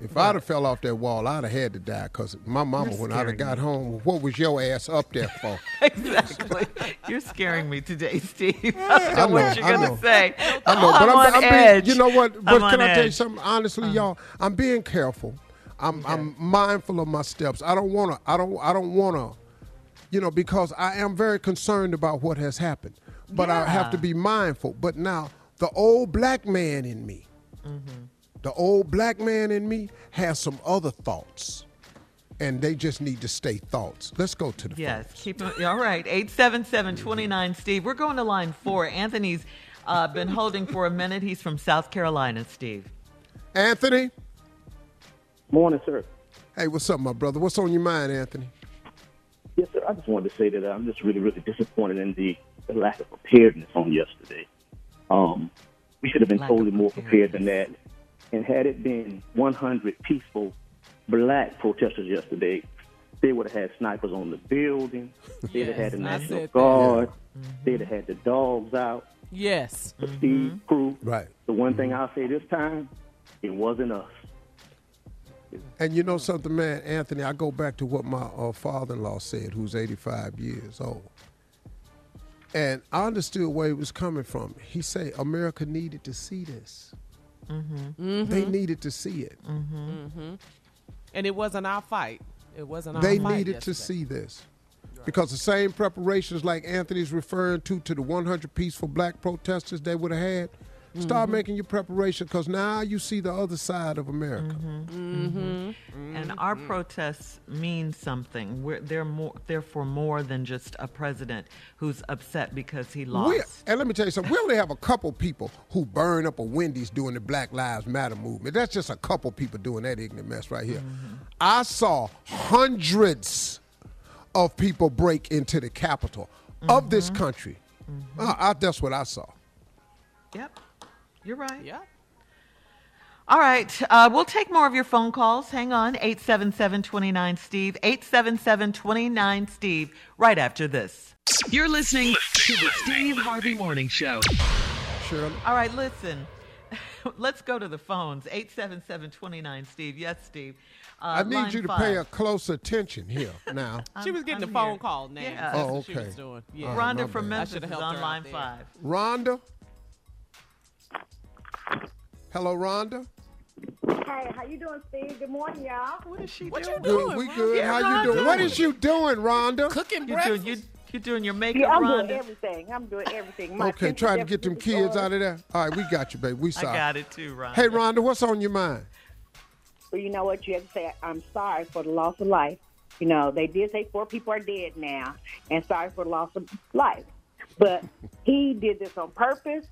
If I'd have fell off that wall, I'd have had to die. Cause my mama, You're when I'd have got me. home, what was your ass up there for? [LAUGHS] exactly. You're scaring me today, Steve. [LAUGHS] I don't know, I what know, you're I going to say. I know, but I'm, I'm, I'm edge. being, you know what? But I'm can I tell you something? Honestly, uh-huh. y'all, I'm being careful. I'm I'm mindful of my steps. I don't wanna I don't I don't wanna you know, because I am very concerned about what has happened. But I have to be mindful. But now the old black man in me, mm-hmm. The old black man in me has some other thoughts. And they just need to stay thoughts. Let's go to the Yes, phones. keep it. All right, 877-29 Steve. We're going to line four. Anthony's uh, been holding for a minute. He's from South Carolina, Steve. Anthony? Morning, sir. Hey, what's up, my brother? What's on your mind, Anthony? Yes, sir. I just wanted to say that I'm just really, really disappointed in the, the lack of preparedness on yesterday. Um, we should have been Lack totally more prepared than that. And had it been 100 peaceful black protesters yesterday, they would have had snipers on the building. They'd have had the National said that. Guard. They'd have had the dogs out. Yes. The speed crew. Right. The one thing I'll say this time, it wasn't us. And you know something, man, Anthony, I go back to what my uh, father-in-law said, who's 85 years old. And I understood where he was coming from. He said America needed to see this. Mm-hmm. They needed to see it. Mm-hmm. And it wasn't our fight. It wasn't our They needed to see this. Because the same preparations like Anthony's referring to to the 100 peaceful black protesters they would have had, start Mhm. making your preparation because now you see the other side of America. Mm-hmm. And our protests mean something. We're, they're more, they're for more than just a president who's upset because he lost. We, and let me tell you something. We only have a couple people who burn up a Wendy's doing the Black Lives Matter movement. That's just a couple people doing that ignorant mess right here. I saw hundreds of people break into the Capitol of this country. Uh, I, that's what I saw. Yep, you're right. Yep. All right, uh, we'll take more of your phone calls. Hang on, 877-29-STEVE, 877-29-STEVE, right after this. You're listening to the Steve Harvey Morning Show. Shirley? All right, listen. [LAUGHS] Let's go to the phones. 877-29-STEVE. Yes, Steve. Uh, I need you to five. pay a close attention here now. [LAUGHS] She was getting I'm the phone here. call now. Yeah. That's Oh, what she okay. was doing. Yeah. right, Rhonda from bad. Memphis is on line five. Rhonda? Hello, Rhonda? Hey, how you doing, Steve? Good morning, y'all. What is she What doing? you Good, doing? we good. Yeah, How you Rhonda. doing? What is you doing, Rhonda? Cooking You breakfast. doing, you You're doing your makeup, Yeah, I'm Rhonda? doing everything. I'm doing everything. My Okay, attention trying to get them kids disorder. out of there. All right, we got you, baby. We I got it too, Rhonda. Hey, Rhonda, what's on your mind? Well, you know what? You have to say, I'm sorry for the loss of life. You know, they did say four people are dead now, and sorry for the loss of life. But he did this on purpose.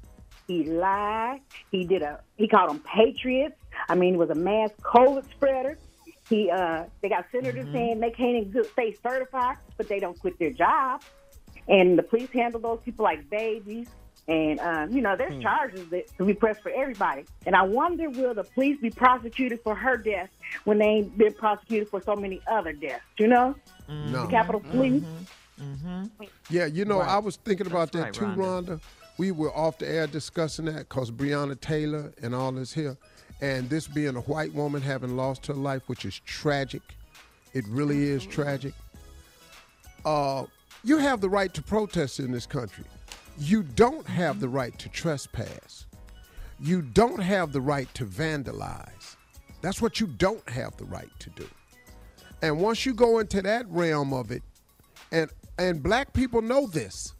He lied. He did a. He called them patriots. I mean, he was a mass COVID spreader. He, uh, they got senators mm-hmm. saying they can't in good faith certify, but they don't quit their job. And the police handle those people like babies. And, um, you know, there's hmm. charges that to be pressed for everybody. And I wonder, will the police be prosecuted for her death when they ain't been prosecuted for so many other deaths? You know? No. The Capitol mm-hmm. Police. Yeah, you know, Right. I was thinking about that right, too, Rhonda. Rhonda. We were off the air discussing that because Breonna Taylor and all is here, and this being a white woman having lost her life, which is tragic. It really is tragic. Uh, you have the right to protest in this country. You don't have the right to trespass. You don't have the right to vandalize. That's what you don't have the right to do. And once you go into that realm of it, and and black people know this.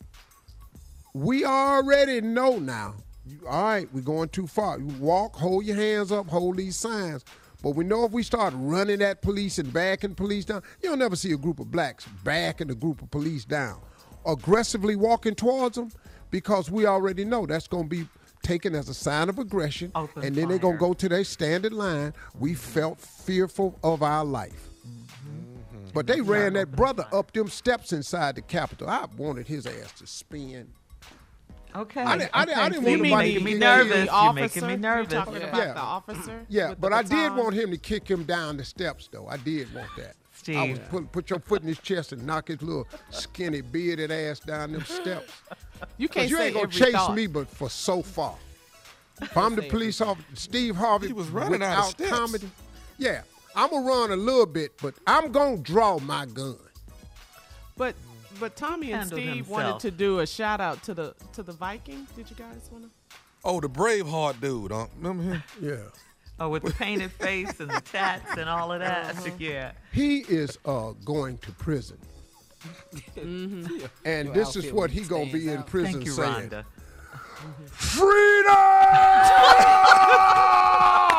We already know now. You, all right, we're going too far. You walk, hold your hands up, hold these signs. But we know if we start running at police and backing police down, you'll never see a group of blacks backing a group of police down, aggressively walking towards them, because we already know that's going to be taken as a sign of aggression, Open and then they're going to go to their standard line. We felt fearful of our life. But they ran that brother up them steps inside the Capitol. I wanted his ass to spin. Okay. I didn't- I didn't- I didn't You want mean nobody making to me get nervous. killed. You're making me You nervous. talking about Yeah. the officer? Yeah, but I did want him to kick him down the steps, though. I did want that. I was Steve. put, put your foot in his chest and knock his little skinny bearded ass down them steps. You 'Cause can't you say ain't gonna every chase thought. me, but for so far. [LAUGHS] If I'm the police officer, Steve Harvey He was running out of steps. comedy. Yeah, I'm gonna run a little bit, but I'm gonna draw my gun. But but Tommy and Steve himself. wanted to do a shout out to the to the Vikings. Did you guys want to? Oh, the Braveheart dude, huh? Remember him? [LAUGHS] Yeah. Oh, with the painted face and the tats and all of that. [LAUGHS] Yeah. He is uh, going to prison. Mm-hmm. And Your this is what when he gonna be stands in prison Thank you, saying. Rhonda. [LAUGHS]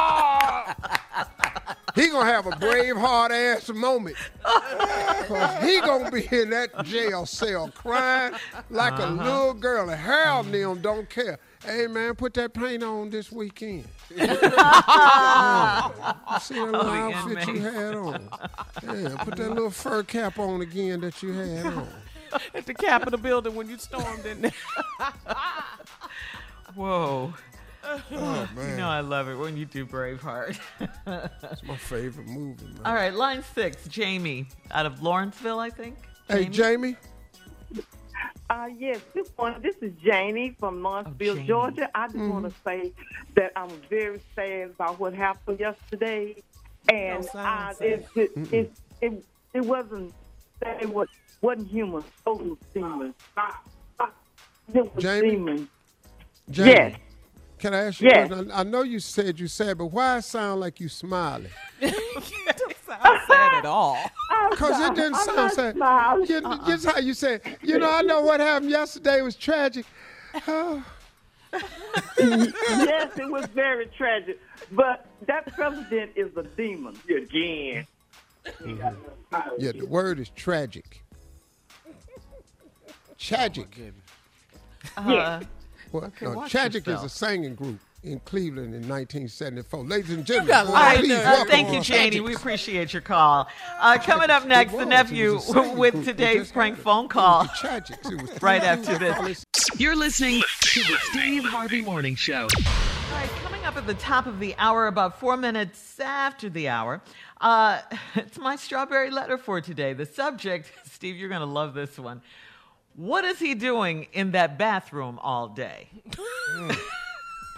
he gonna have a brave hard ass moment. 'Cause he gonna be in that jail cell crying like a uh-huh. little girl. And Harold and mm-hmm. them don't care. Hey man, put that paint on this weekend. [LAUGHS] Oh, yeah. See that little the outfit you had on. Yeah, put that little fur cap on again that you had on. At the Capitol building when you stormed in there. Whoa. Oh You know I love it when you do Braveheart. It's my favorite movie, man. all right, line six, Jamie, out of Lawrenceville, I think. Hey Jamie. Uh, yes, this one. This is Janie from Lawrenceville, Janie. Georgia. I just want to say that I'm very sad about what happened yesterday, and Don't I, sound it, it, it, it, it wasn't that it was wasn't human. It was demons. It was Jamie? demons. Jamie. Yes. Can I ask you? Yes. a question? I I know you said you sad, but why it sound like you smiling? [LAUGHS] Don't sound sad at all. [LAUGHS] Because it didn't I'm sound not sad. smiling. You, Just how you said, you know, I know what happened yesterday was tragic. Oh, [LAUGHS] yes, it was very tragic. But that president is a demon again. yeah, the word is tragic. Tragic. Uh, What? Okay, no, watch tragic is a singing group in Cleveland in 1974. Ladies and gentlemen, got boys, a please. Uh, welcome thank you, Janie. We appreciate your call. Uh, coming up next, the was. It nephew was a [LAUGHS] singing with today's prank it. phone call. The Tragics. It was [LAUGHS] Right after this. You're listening to the Steve Harvey Morning Show. All right, coming up at the top of the hour, about four minutes after the hour, uh, [LAUGHS] it's my strawberry letter for today. The subject, Steve, you're going to love this one. What is he doing in that bathroom all day? [LAUGHS]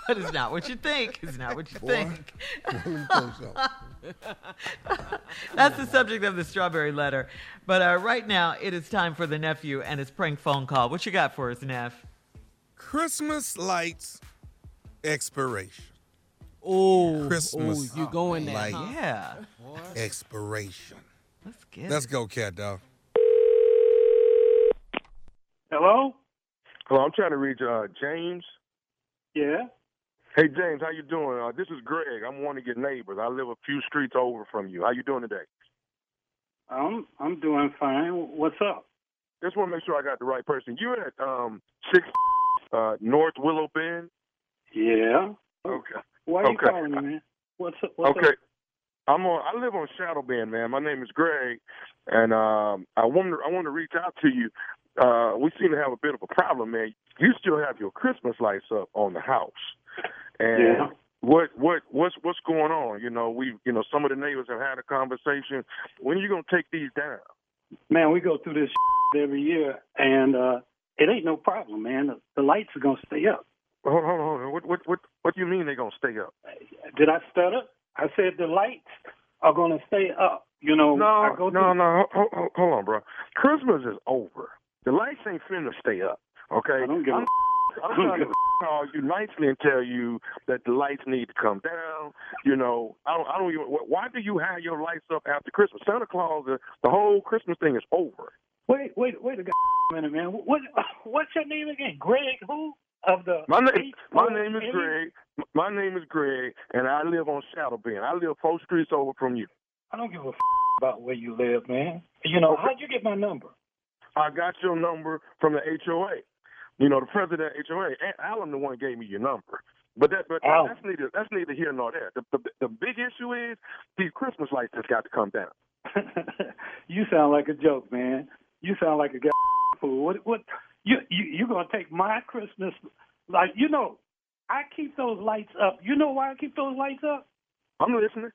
but it's not what you think. It's not what you think. Let me tell you something. [LAUGHS] That's the subject of the strawberry letter. But uh, right now, it is time for the nephew and his prank phone call. What you got for us, Neff? Christmas lights expiration. Oh, Christmas oh, you going there? huh? Yeah, expiration. let's get Let's it. go, cat dog. Hello? Hello, I'm trying to reach uh, James. Yeah. Hey James, how you doing? Uh, this is Greg. I'm one of your neighbors. I live a few streets over from you. How you doing today? I'm I'm doing fine. What's up? Just want to make sure I got the right person. You're at um six uh, North Willow Bend. Yeah. Okay. Why are you Okay. calling me, man? What's up? What's okay. up? I'm on. I live on Shadow Bend, man. My name is Greg, and um, I wanted I want to reach out to you. Uh, we seem to have a bit of a problem, man. You still have your Christmas lights up on the house, and Yeah. what what what's what's going on? You know, we you know some of the neighbors have had a conversation. When are you gonna take these down? Man, we go through this [LAUGHS] every year, and uh it ain't no problem, man. The, the lights are gonna stay up. Hold on, hold on. What what what what do you mean they're gonna stay up? Did I stutter? I said the lights are gonna stay up. You know, No, no, through, no. Hold, hold, hold on, bro. Christmas is over. The lights ain't finna stay up. Okay. I don't give a- I'm, [LAUGHS] I'm trying [LAUGHS] to call you nicely and tell you that the lights need to come down. You know, I don't. I don't even. Why do you have your lights up after Christmas? Santa Claus. The, the whole Christmas thing is over. Wait, wait, wait a minute, man. What [LAUGHS] what's your name again? Greg who? Of the My name. My name is Greg. My name is Greg, and I live on Shadow Bend. I live four streets over from you. I don't give a f- about where you live, man. You know, how'd you get my number? I got your number from the HOA. You know, the president of HOA, Aunt Alan, the one gave me your number. But that, but that's neither that's neither here nor there. The, the the big issue is these Christmas lights just got to come down. [LAUGHS] you sound like a joke, man. You sound like a guy fool. What what you you you gonna take my Christmas like you know, I keep those lights up. You know why I keep those lights up? I'm listening.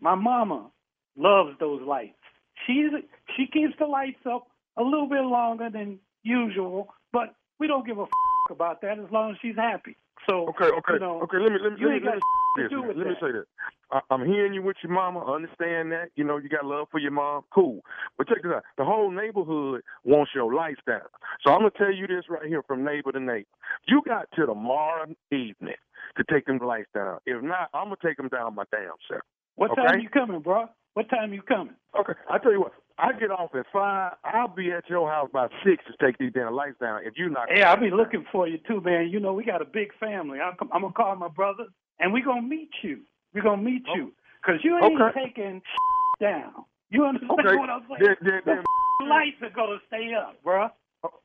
My mama loves those lights. She's she keeps the lights up a little bit longer than usual, but we don't give a f- about that as long as she's happy. So Okay, okay, you know, okay. Let me let me let me, let me this. Let me say this. I, I'm hearing you with your mama. Understand that. You know, you got love for your mom. Cool. But check this out. The whole neighborhood wants your down. So I'm gonna tell you this right here from neighbor to neighbor. You got to tomorrow evening to take them lights down. If not, I'm gonna take them down my damn self. What okay? time you coming, bro? What time you coming? Okay, I tell you what. I get off at five. I'll be at your house by six to take these damn lights down. If you not, Yeah, I'll be looking for you too, man. You know, we got a big family. I'm, I'm gonna call my brother, and we gonna meet you. We gonna meet you, oh, cause you ain't Okay. taking [LAUGHS] down. You understand Okay. what I'm saying? Then- then- then- the [LAUGHS] lights are gonna stay up, bro.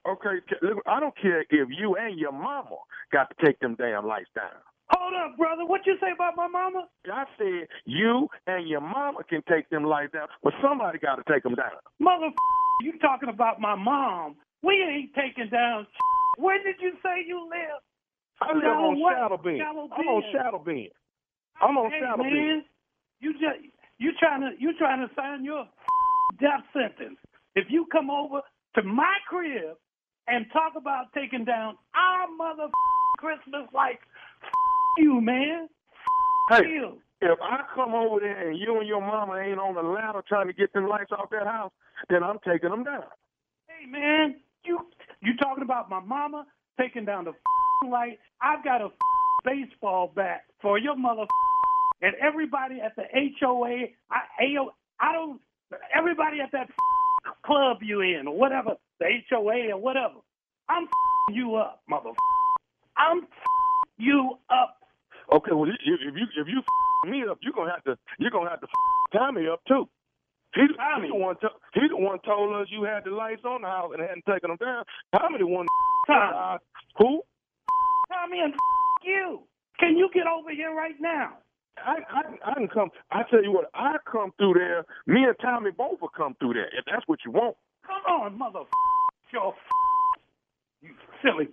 Okay, look, I don't care if you and your mama got to take them damn lights down. Hold up, brother. What you say about my mama? I said you and your mama can take them lights down, but somebody got to take them down. Mother, [LAUGHS] you talking about my mom? We ain't taking down. [LAUGHS] Where did you say you live? I live on what? Shadow Bend. I'm on. Shadow Bend. I'm on hey, Shadow man, Bend. You just you trying to you trying to sign your [LAUGHS] death sentence. If you come over to my crib and talk about taking down our mother Christmas lights, you man. Hey, you. if I come over there and you and your mama ain't on the ladder trying to get them lights off that house, then I'm taking them down. Hey man, you you talking about my mama taking down the light? I've got a baseball bat for your mother and everybody at the HOA. I AO, I don't. Everybody at that club you in or whatever, the HOA or whatever. I'm you up, mother. I'm you up. Okay, well if you if you if you f- me up, you're gonna have to you're gonna have to f- Tommy up too. He, he the one to, he the one told us you had the lights on the house and hadn't taken them down. Tommy the one. Tommy. who? Tommy and you. Can you get over here right now? I, I I can come. I tell you what, I come through there. Me and Tommy both will come through there if that's what you want. Come on, mother. Your you silly.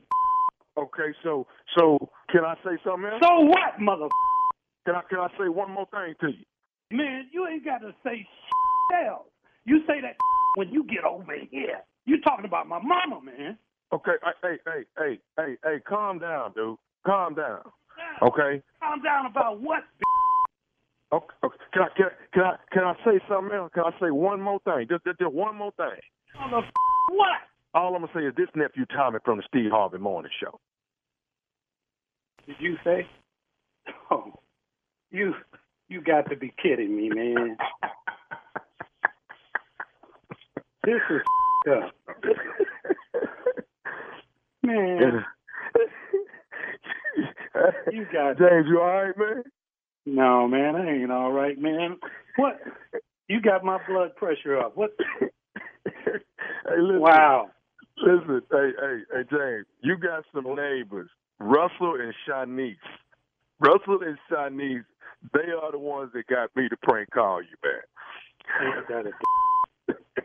Okay, so so can I say something else? So what, mother? Can I can I say one more thing to you? Man, you ain't got to say else. You say that [LAUGHS] when you get over here. You talking about my mama, man. Okay, hey hey hey hey hey, calm down, dude. Calm down. Okay. Calm down about what? Okay, okay. Can I can I, can I can I say something else? Can I say one more thing? Just just, just one more thing. Mother what? All I'm gonna say is this nephew Tommy from the Steve Harvey Morning Show. Did you say? Oh, you you got to be kidding me, man. this is up. Man, you got James, you all right, man? No, man, I ain't all right, man. What? You got my blood pressure up. What? Hey, listen. Wow. Listen, hey, hey, hey, James, you got some neighbors, Russell and Shanice. Russell and Shanice, they are the ones that got me to prank call you, man. Got it.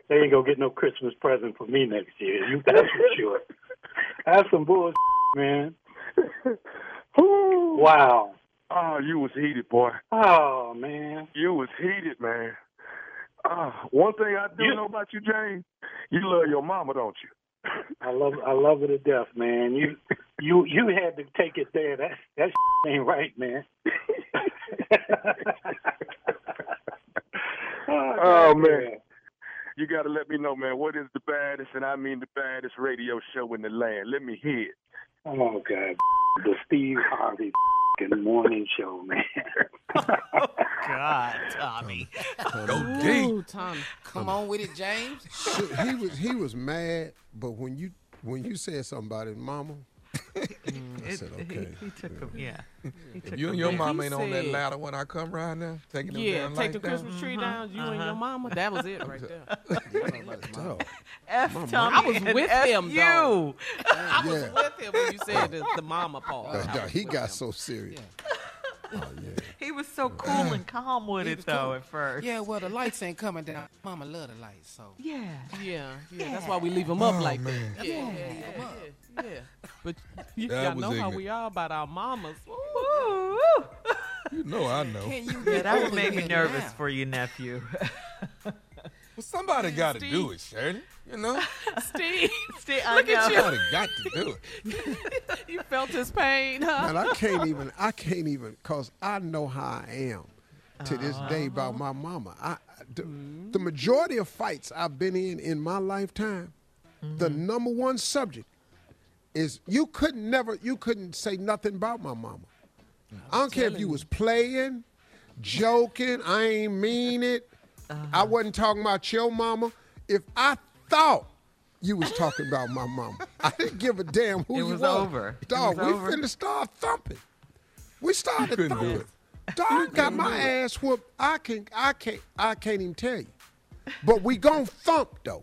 They ain't gonna get no Christmas present for me next year. You that's for sure. That's some bullshit, man. Wow. Oh, you was heated, boy. Oh man. You was heated, man. Uh, one thing I do know about you, James, you love your mama, don't you? I love I love it to death, man. You you you had to take it there. That that [LAUGHS] ain't right, man. [LAUGHS] Oh, oh, man. You got to let me know, man, what is the baddest, and I mean the baddest radio show in the land? Let me hear it. Oh God, the Steve Harvey fucking morning show, man. [LAUGHS] oh, God, Tommy. Ooh, Tommy. Come on with it, James. He was he was mad, but when you when you said something about his mama, I said he- okay. he took him, yeah. He took You and your there. mama He ain't on that said- ladder when I come right now, taking them Yeah, damn take the lights down. Christmas tree down. You and Uh-huh. your mama. That was it right there. [LAUGHS] F Tommy I was and with F them, you. though. [LAUGHS] I was Yeah. with him when you said the, the mama part. I no, was he got so serious. Oh yeah. He was so cool and calm with He it though cool. at first. Yeah, well, the lights ain't coming down. Mama love the lights, so. Yeah. Yeah, yeah. That's why we leave them up Oh, like man. that. Yeah, yeah, yeah, yeah. But [LAUGHS] you That gotta was know how we are about our mamas. Woo. You know I know. Can you get that would make me nervous now? for you, nephew. Well, somebody [LAUGHS] got to do it, Shirley. You know, [LAUGHS] Steve, Steve, I look at know. you. somebody got to do it. [LAUGHS] You felt his pain, huh? And I can't even I can't even cause I know how I am to this uh-huh. day about my mama. I the, mm-hmm. the majority of fights I've been in in my lifetime, the mm-hmm. number one subject is you couldn't never you couldn't say nothing about my mama. I don't care if you was playing, joking, I ain't mean it. [LAUGHS] Uh-huh. I wasn't talking about your mama. If I thought you was talking about my mama, I didn't give a damn who It you was was. over. It Dog, was we over. finna start thumping. We started couldn't do thumping. Dog got my ass whooped. I can I can't I can't even tell you. But we gon' thump though.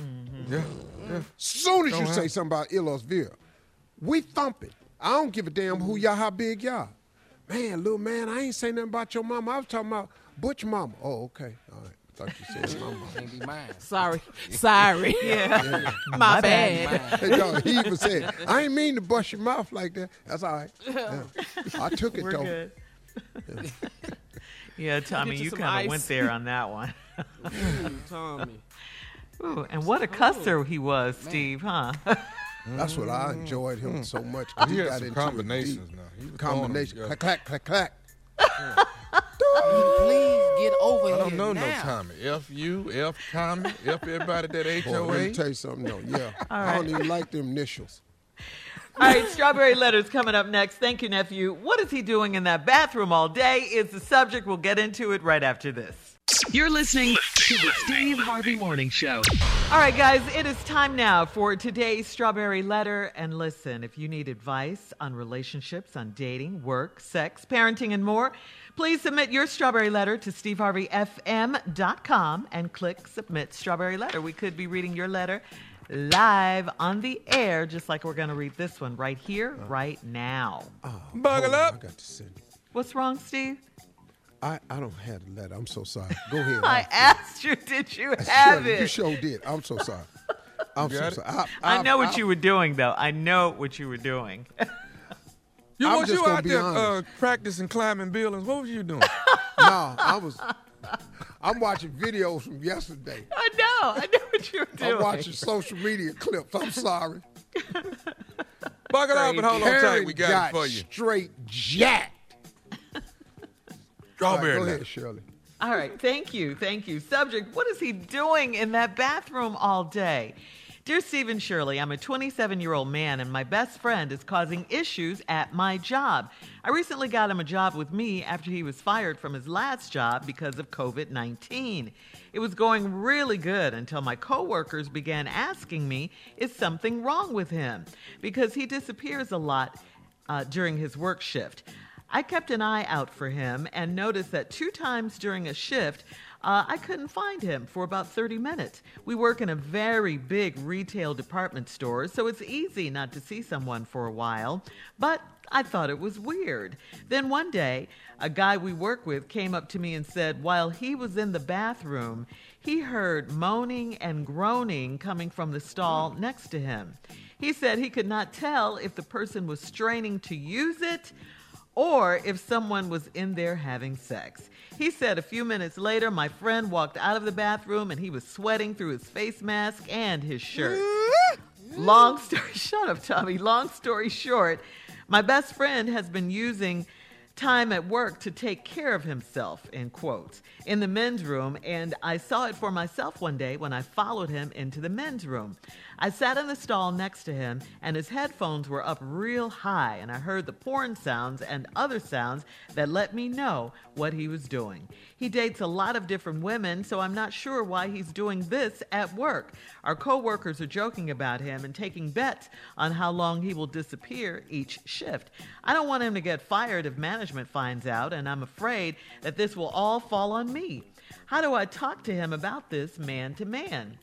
Mm-hmm. Yeah, yeah. Soon as you Don't say happen. something about Eloise Vera, we thumping. I don't give a damn who y'all, how big y'all. Man, little man, I ain't saying nothing about your mama. I was talking about Butch mama. Oh, okay. All right. Thought you said mama. Can't be mine. Sorry, sorry. [LAUGHS] Yeah. [LAUGHS] My bad. Hey, dog, he even said, I ain't mean to bust your mouth like that. That's all right. [LAUGHS] Yeah. I took it We're though. good. Yeah, Tommy, you you kind of went there on that one. Ooh, Tommy. Ooh, and what a cusser he was, oh, Steve, huh? That's what I enjoyed him mm. so much. 'cause He had got some into combinations deep. now. He was throwing Combination. Clack, clack, clack, clack. [LAUGHS] Please get over here. I don't know now. no Tommy. F you, F Tommy, F everybody that Boy, let me tell you something though. Yeah. [LAUGHS] All I don't right. even like them initials. All right, Strawberry Letters coming up next. Thank you, nephew. What is he doing in that bathroom all day? Is the subject. We'll get into it right after this. You're listening to the Steve Harvey Morning Show. All right, guys, it is time now for today's Strawberry Letter. And listen, if you need advice on relationships, on dating, work, sex, parenting, and more, please submit your Strawberry Letter to steveharveyfm.com and click Submit Strawberry Letter. We could be reading your letter live on the air, just like we're going to read this one right here, oh. right now. Oh, Buckle Hold up. I got to send. What's wrong, Steve? I, I don't have the letter. I'm so sorry. Go ahead. [LAUGHS] I asked you, did you have Shirley, You it? sure did. I'm so sorry. [LAUGHS] I'm so it? sorry. I, I know what I- you were doing, though. I know what you were doing. [LAUGHS] You I'm was you out there uh, practicing climbing buildings? What was you doing? No, I was. I'm watching videos from yesterday. I know. I know what you were doing. I'm watching social media clips. I'm sorry. Buckle up and hold on tight. Karen We got, got it for you. straight jacked. All right, Strawberry go ahead, Shirley. All right. Thank you. Thank you. Subject What is he doing in that bathroom all day? Dear Stephen Shirley, I'm a 27 year old man and my best friend is causing issues at my job. I recently got him a job with me after he was fired from his last job because of COVID 19. It was going really good until my coworkers began asking me, is something wrong with him? Because he disappears a lot uh, during his work shift. I kept an eye out for him and noticed that two times during a shift, uh, I couldn't find him for about 30 minutes. We work in a very big retail department store, so it's easy not to see someone for a while. But I thought it was weird. Then one day, a guy we work with came up to me and said while he was in the bathroom, he heard moaning and groaning coming from the stall next to him. He said he could not tell if the person was straining to use it or if someone was in there having sex. He said a few minutes later, my friend walked out of the bathroom and he was sweating through his face mask and his shirt. Long story, [LAUGHS] shut up, Tommy. Long story short, my best friend has been using time at work to take care of himself, in quotes, in the men's room, and I saw it for myself one day when I followed him into the men's room. I sat in the stall next to him, and his headphones were up real high, and I heard the porn sounds and other sounds that let me know what he was doing. He dates a lot of different women, so I'm not sure why he's doing this at work. Our coworkers are joking about him and taking bets on how long he will disappear each shift. I don't want him to get fired if management finds out, and I'm afraid that this will all fall on me. How do I talk to him about this man to man?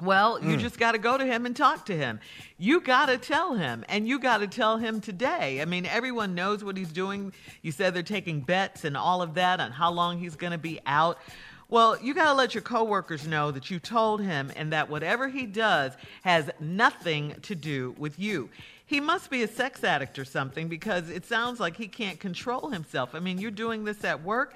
Well, you Mm. just got to go to him and talk to him. You got to tell him, and you got to tell him today. I mean, everyone knows what he's doing. You said they're taking bets and all of that on how long he's going to be out. Well, you got to let your coworkers know that you told him and that whatever he does has nothing to do with you. He must be a sex addict or something because it sounds like he can't control himself. I mean, you're doing this at work.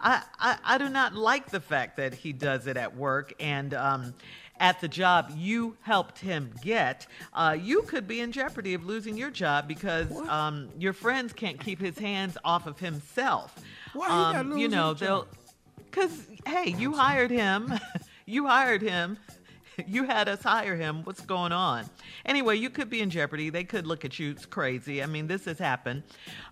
I, I, I do not like the fact that he does it at work and um, at the job you helped him get. Uh, you could be in jeopardy of losing your job because um, your friends can't keep his hands off of himself. Why Um, lose you know they'll because hey, [LAUGHS] you hired him. you hired him. [LAUGHS] You had us hire him. What's going on? Anyway, you could be in jeopardy. They could look at you it's crazy. I mean, this has happened.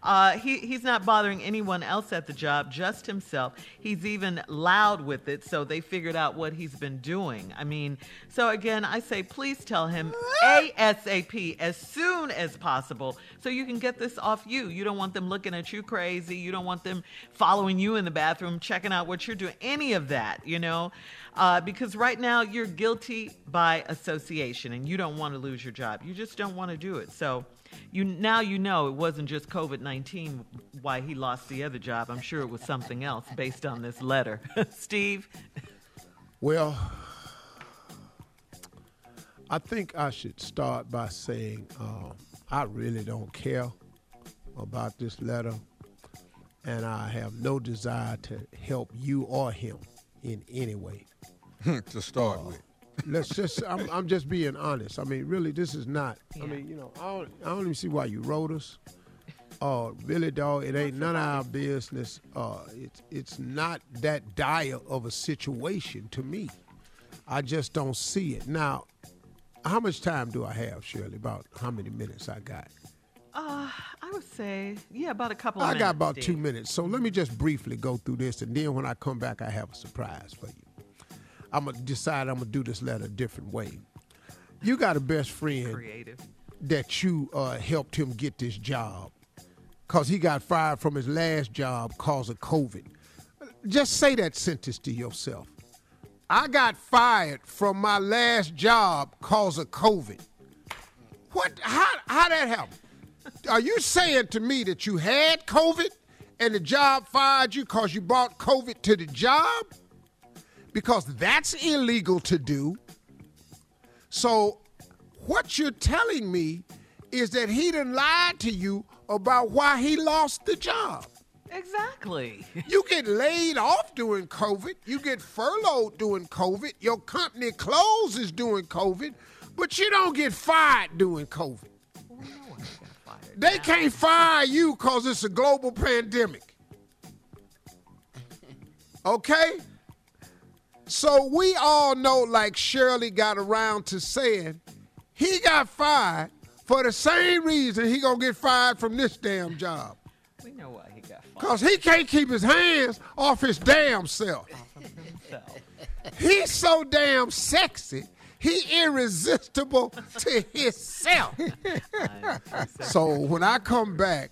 Uh, he, he's not bothering anyone else at the job, just himself. He's even loud with it, so they figured out what he's been doing. I mean, so again, I say please tell him ASAP as soon as possible so you can get this off you. You don't want them looking at you crazy. You don't want them following you in the bathroom, checking out what you're doing, any of that, you know? Uh, because right now you're guilty by association and you don't want to lose your job. You just don't want to do it. So you now you know it wasn't just COVID 19 why he lost the other job. I'm sure it was something else based on this letter. [LAUGHS] Steve? Well, I think I should start by saying uh, I really don't care about this letter, and I have no desire to help you or him in any way. [LAUGHS] to start with. Let's just, I'm, I'm just being honest. I mean, really, this is not, I mean, you know, I don't, I don't even see why you wrote us. Uh, really, dog, it ain't none of our business. Uh, it's, it's not that dire of a situation to me. I just don't see it. Now, how much time do I have, Shirley? About how many minutes I got? Uh, I would say, yeah, about a couple of I got about two minutes. So let me just briefly go through this, and then when I come back, I have a surprise for you. I'm gonna decide I'm gonna do this letter a different way. You got a best friend Creative. that you uh, helped him get this job because he got fired from his last job cause of COVID. Just say that sentence to yourself. I got fired from my last job cause of COVID. What? How? How that happen? Are you saying to me that you had COVID and the job fired you because you brought COVID to the job? Because that's illegal to do. So, what you're telling me is that he done lied to you about why he lost the job. Exactly. [LAUGHS] You get laid off during COVID. You get furloughed during COVID. Your company closes during COVID, but you don't get fired during COVID. They can't fire you because it's a global pandemic. Okay? So we all know, like Shirley got around to saying, he got fired for the same reason he gonna get fired from this damn job. We know why he got fired. Cause he can't keep his hands off his damn self. He's so damn sexy. He irresistible to himself. [LAUGHS] so when I come back,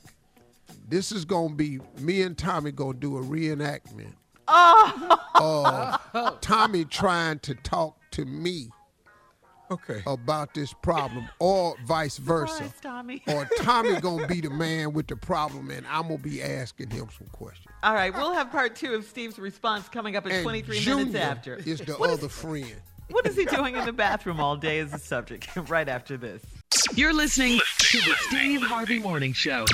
this is gonna be me and Tommy gonna do a reenactment Oh. of Tommy trying to talk to me okay. about this problem, or vice versa. Surprise, Tommy. [LAUGHS] Or Tommy gonna be the man with the problem, and I'm gonna be asking him some questions. All right, we'll have part two of Steve's response coming up at And 23 Junior minutes after. is the What is- other friend. What is he doing in the bathroom all day is the subject. [LAUGHS] right after this. You're listening to the Steve Harvey Morning Show.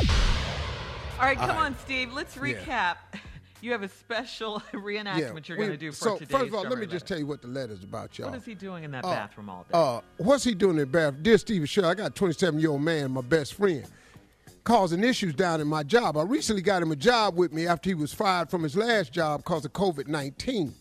All right, come All right. on, Steve. Let's Yeah. recap. [LAUGHS] You have a special [LAUGHS] reenactment you're going to do for so today's first of all, let Strawberry me just tell you what the letter's about, y'all. What is he doing in that Uh, bathroom all day? Uh, what's he doing in the bathroom? Dear Stephen Sher, I got a 27 year old man, my best friend, causing issues down in my job. I recently got him a job with me after he was fired from his last job because of COVID 19.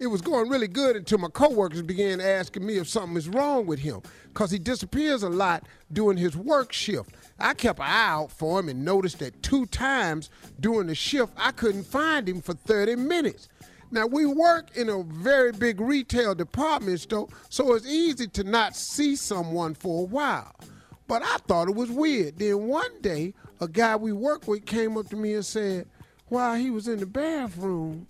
It was going really good until my coworkers began asking me if something is wrong with him because he disappears a lot during his work shift. I kept an eye out for him and noticed that two times during the shift I couldn't find him for 30 minutes. Now we work in a very big retail department store, so it's easy to not see someone for a while. But I thought it was weird. Then one day, a guy we work with came up to me and said, while he was in the bathroom,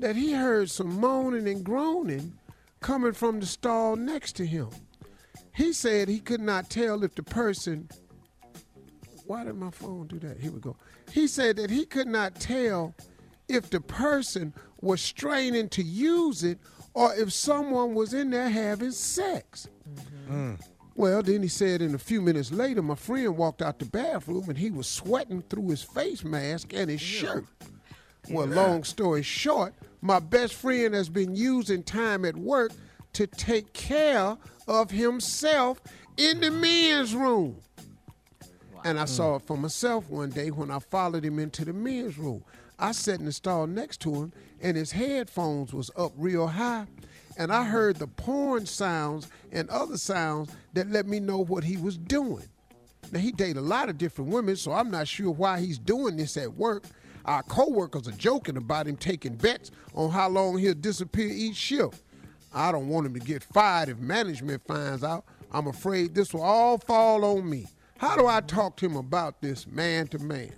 that he heard some moaning and groaning coming from the stall next to him. He said he could not tell if the person why did my phone do that? Here we go. He said that he could not tell if the person was straining to use it or if someone was in there having sex. Mm-hmm. Well, then he said in a few minutes later, my friend walked out the bathroom and he was sweating through his face mask and his shirt. Well, long story short, my best friend has been using time at work to take care of himself in the men's room. And I saw it for myself one day when I followed him into the men's room. I sat in the stall next to him, and his headphones was up real high, and I heard the porn sounds and other sounds that let me know what he was doing. Now he dated a lot of different women, so I'm not sure why he's doing this at work. Our coworkers are joking about him taking bets on how long he'll disappear each shift. I don't want him to get fired if management finds out. I'm afraid this will all fall on me. How do I talk to him about this man to man?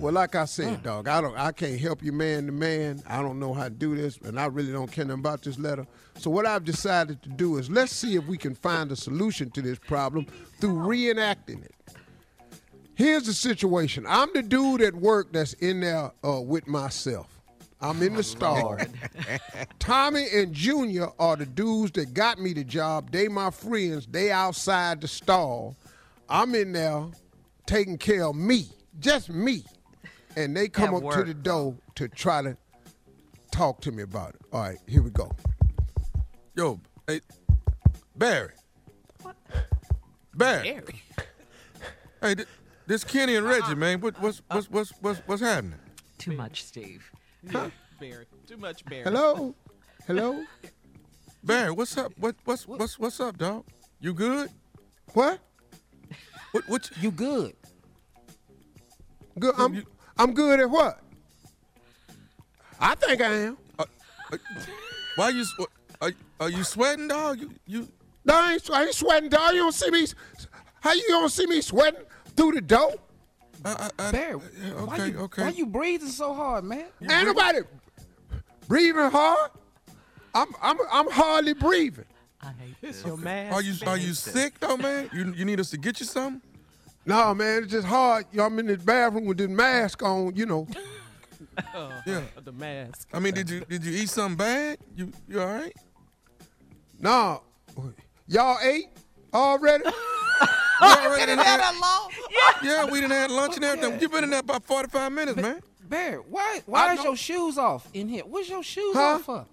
Well, like I said, hmm. dog, I don't I can't help you man to man. I don't know how to do this, and I really don't care nothing about this letter. So what I've decided to do is let's see if we can find a solution to this problem through reenacting it. Here's the situation. I'm the dude at work that's in there uh, with myself. I'm in the stall. [LAUGHS] Tommy and Junior are the dudes that got me the job. They my friends. They outside the stall. I'm in there taking care of me, just me. And they come At up to the door to try to talk to me about it. All right, here we go. Yo, hey, Barry. Barry. Hey, th- this Kenny and Reggie, uh-uh. man. What, what's, uh-uh. what's, what's, what's, what's happening? Too much, Steve. Yeah, Barry. Too much Barry. Hello? Hello? [LAUGHS] Barry, what's up? What, what's, what's, what's up, dog? You good? What? What, what? You good? Good. I'm, I'm good at what? I think I am. Uh, uh, why you? s- Are, are you sweating, dog? You, you. No, I ain't, I ain't sweating, dog. You don't see me. How you gonna see me sweating through the door? Uh, uh, uh, Barry, why, okay, you, okay. why you breathing so hard, man? Ain't nobody breathing hard. I'm, I'm, I'm hardly breathing. It's your man. Are you, are you sick though, man? You, you need us to get you something? No, man, it's just hard. You know, I'm in this bathroom with this mask on. You know. [LAUGHS] Yeah. [LAUGHS] The mask. I mean, did you, did you eat something bad? You, you all right? No, y'all ate already. [LAUGHS] We already done had- long? Yeah, we done had lunch and everything. You've been in there about 45 minutes, man. Bear, why why is your shoes off in here? What's your shoes Huh? off for?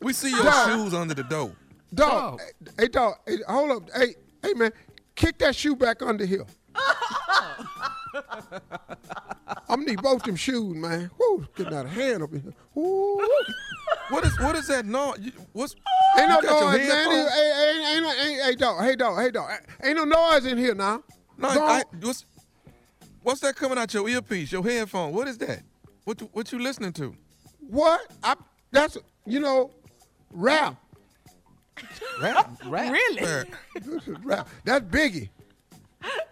We see your Dog. shoes under the door. Dog, hey, hey, dog, hey, hold up, hey, hey, man, kick that shoe back under here. [LAUGHS] [LAUGHS] I'm gonna need both them shoes, man. Woo, getting out of hand up here. Woo. What is what is that noise? You- What's Ain't no you got your noise, man. headphones? Hey, hey, hey, ain't, ain't, hey, dog, hey, dog, hey, dog. Ain't no noise in here now. No, Go I, on. what's what's that coming out your earpiece, your headphone? What is that? What you, what you listening to? What? I, that's, you know, rap. Rap? Rap? Really? rap. That's Biggie.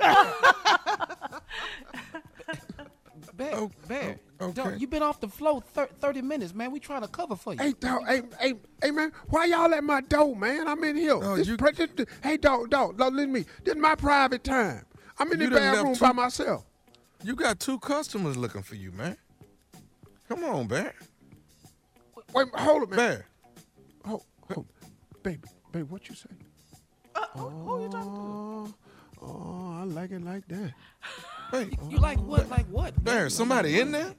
[LAUGHS] Bear, Bear, oh, oh, okay. dog, you been off the flow thir- 30 minutes, man. We trying to cover for you. Hey, dog, hey, hey, hey, man, why y'all at my door, man? I'm in here. No, This you- pre- this- hey, dog, dog, dog, listen to me. This is my private time. I'm in You the done left bathroom two- by myself. You got two customers looking for you, man. Come on, Bear. Wait, hold it, man. Bear. Hold, hold. Baby, baby, what you say? Uh, oh, oh, I like it like that. [LAUGHS] Hey, You like what? Like what? Bear, somebody in there?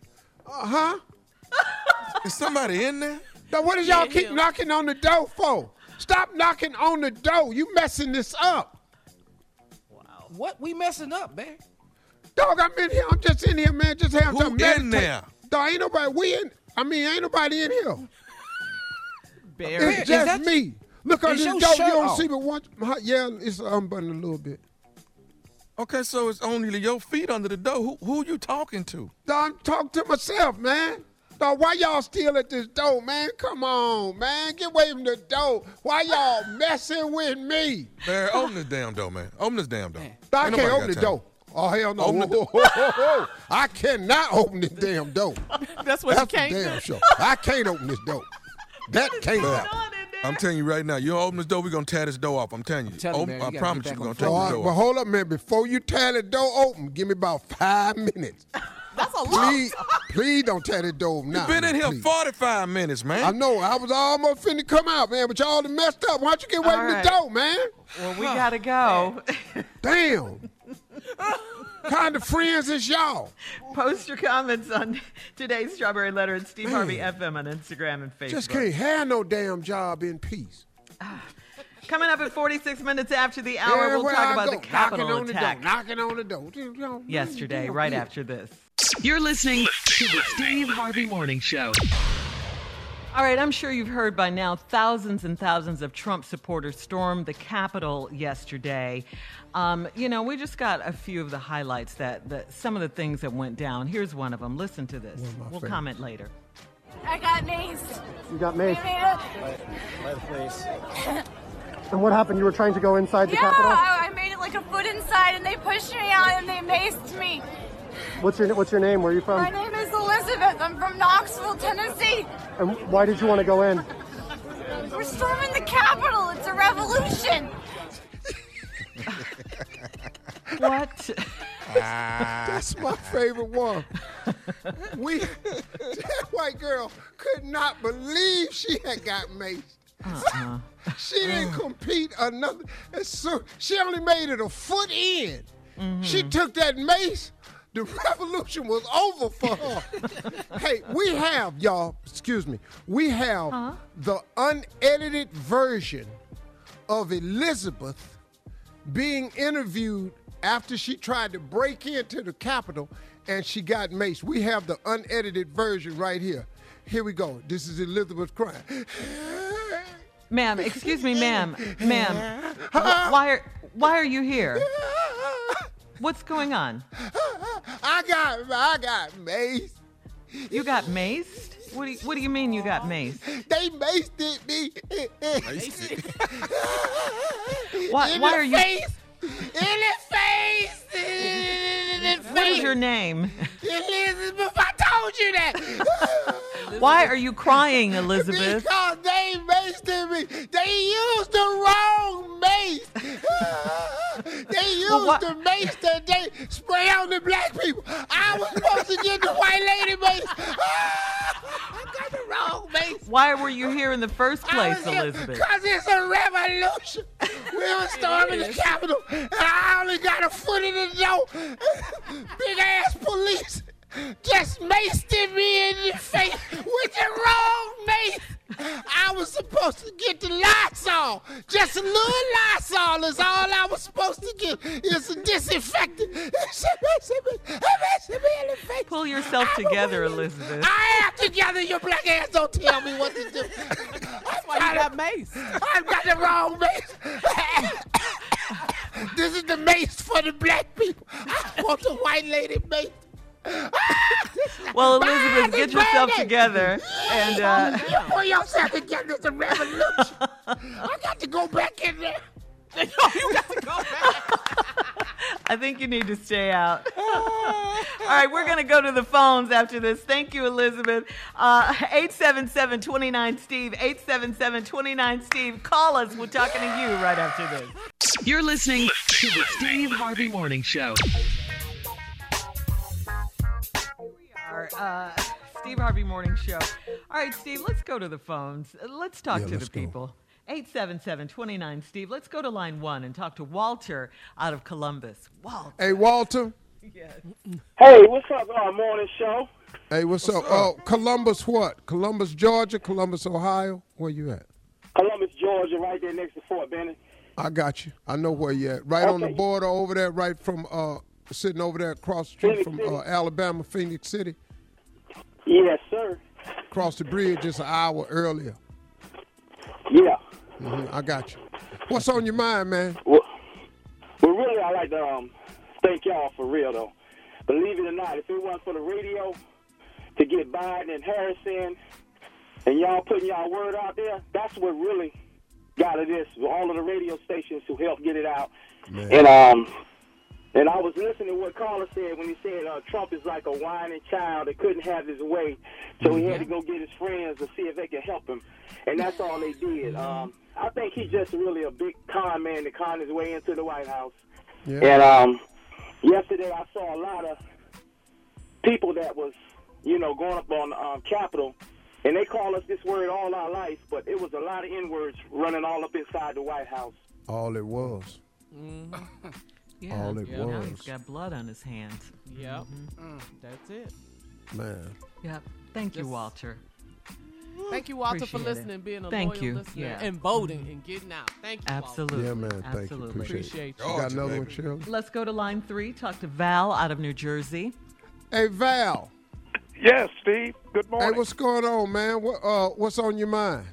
Uh huh. [LAUGHS] Is somebody in there? Now, what is y'all keep knocking on the door for? Stop knocking on the door. You messing this up. Wow. What? We messing up, man? Dog, I'm in here. I'm just in here, man. Just having Who some in there? Dog, ain't nobody. We in. I mean, ain't nobody in here. Bear. It's just me. Look on is this your door. You don't off? see but one. Yeah, it's unbuttoned a little bit. Okay, so it's only your feet under the door. Who who you talking to? Dog, I'm talking to myself, man. Dog, why y'all still at this door, man? Come on, man. Get away from the door. Why y'all [LAUGHS] messing with me? Bear, open this damn door, man. Open this damn door. I Ain't can't open the time. door. Oh hell no! Open the Whoa, whoa, whoa, whoa. I cannot open this damn door. [LAUGHS] That's what That's you for can't damn do. sure. I can't open this door. That [LAUGHS] can't happen. I'm telling you right now, you don't open this door, we're gonna tear this door off. I'm telling you. telling you, man, you I promise you, we're gonna tear this door off. but hold up, man. Before you tear the door open, give me about five minutes. [LAUGHS] That's a lot. Please, please don't tear the door open now. You've been in here please. 45 minutes, man. I know. I was almost finna come out, man, but y'all done messed up. Why don't you get away All from right. the door, man? Well, we gotta go. Damn. [LAUGHS] kind of friends is y'all? Post your comments on today's Strawberry Letter at Steve Harvey FM on Instagram and Facebook. Just can't have no damn job in peace. [SIGHS] Coming up at 46 minutes after the hour, we'll Everywhere talk I about go, the Capitol knocking on attack The door, knocking on the door. Yesterday, right yeah. after this. You're listening to the Steve Harvey Morning Show. All right, I'm sure you've heard by now thousands and thousands of Trump supporters stormed the Capitol yesterday. Um, you know, we just got a few of the highlights that, that some of the things that went down. Here's one of them. Listen to this. One of my We'll favorites. comment later. I got maced. You got They maced. made By the police. it. And what happened? You were trying to go inside the yeah, Capitol? I, I made it like a foot inside, and they pushed me out, and they maced me. What's your What's your name? Where are you from? My name is Elizabeth. I'm from Knoxville, Tennessee. And why did you want to go in? We're storming the Capitol. It's a revolution. What? Ah. That's my favorite one. We, that white girl could not believe she had got maced. Uh-uh. She didn't mm. compete another. So she only made it a foot in. Mm-hmm. She took that mace. The revolution was over for her. hey, we have y'all. Excuse me. We have the unedited version of Elizabeth being interviewed after she tried to break into the Capitol and she got maced. We have the unedited version right here. Here we go. This is Elizabeth crying. Ma'am, excuse me, ma'am. [LAUGHS] Ma'am. Why are, why are you here? What's going on? [LAUGHS] I got I got maced. You got maced? What do you, what do you mean you got maced? They maced me. Why, In why the are you? face. In the face. In the What is your name? [LAUGHS] Elizabeth, I told you that. [LAUGHS] Why are you crying, Elizabeth? Because they maced me. They used the wrong mace. [LAUGHS] they used Well, the mace that they spray on the black people. I was supposed to get the white lady mace. Ah, I got the wrong mace. Why were you here in the first place, Elizabeth? Because it's a revolution. We were storming the Capitol, and I only got a foot in the door. Big ass police just maced me in the face with the wrong mace. I was supposed to get the Lysol. Just a little Lysol is all I was supposed to get. It's a disinfectant. Pull yourself together, Elizabeth. I am together. Your black ass don't tell me what to do. That's why you got mace. I've got the wrong mace. [LAUGHS] this is the mace for the black people. I want the white lady mace. Well, Elizabeth, get yourself together and. Uh, You pull yourself together. It's a revolution. [LAUGHS] I got to go back in there. [LAUGHS] you got to go back. [LAUGHS] I think you need to stay out. All right, we're going to go to the phones after this. Thank you, Elizabeth. Uh, 877 29 Steve, 877 29 Steve. Call us. We're talking to you right after this. You're listening to the Steve Harvey Morning Show. Our uh, Steve Harvey Morning Show. All right, Steve, let's go to the phones. Uh, Let's talk Yeah, to let's the go. people. 877 29 Steve. Let's go to line one and talk to Walter out of Columbus. Walter. Hey, Walter. [LAUGHS] Yes. Hey, what's up, uh, morning show? Hey, what's, up? Oh, Columbus, what? Columbus, Georgia, Columbus, Ohio. Where you at? Columbus, Georgia, right there next to Fort Benning. I got you. I know where you're at. Right on the border over there, right from uh, sitting over there across the street Phenix from uh, Alabama, Phenix City. Yes, sir. Across the bridge just an hour earlier. Yeah. hmm I got you. What's on your mind, man? Well, well, really, I like to um, thank y'all for real, though. Believe it or not, if it wasn't for the radio to get Biden and Harris in, and y'all putting y'all word out there, that's what really got it is. All of the radio stations who helped get it out. And um, and I was listening to what Carter said when he said uh, Trump is like a whining child that couldn't have his way, so he had to go get his friends to see if they could help him, and that's all they did. Um, I think he's just really a big con man to con his way into the White House. Yeah. And um, yesterday I saw a lot of people that was, you know, going up on um, Capitol, and they call us this word all our life, but it was a lot of N words running all up inside the White House. All it was. [LAUGHS] Yeah, All it Now he's was. got blood on his hands. Yep. Mhm. That's it. Man. Yep. Thank you, Walter. Thank you, Walter, for Appreciate it. listening, being a Thank loyal you. listener, Yeah. and voting and getting out. Thank you, Walter. Absolutely. Yeah, man. Thank you. Absolutely. Appreciate, Appreciate you. you. You got another one, baby. Shirley? Let's go to line three. Talk to Val out of New Jersey. Hey, Val. Yes, Steve. Good morning. Hey, what's going on, man? What uh, what's on your mind?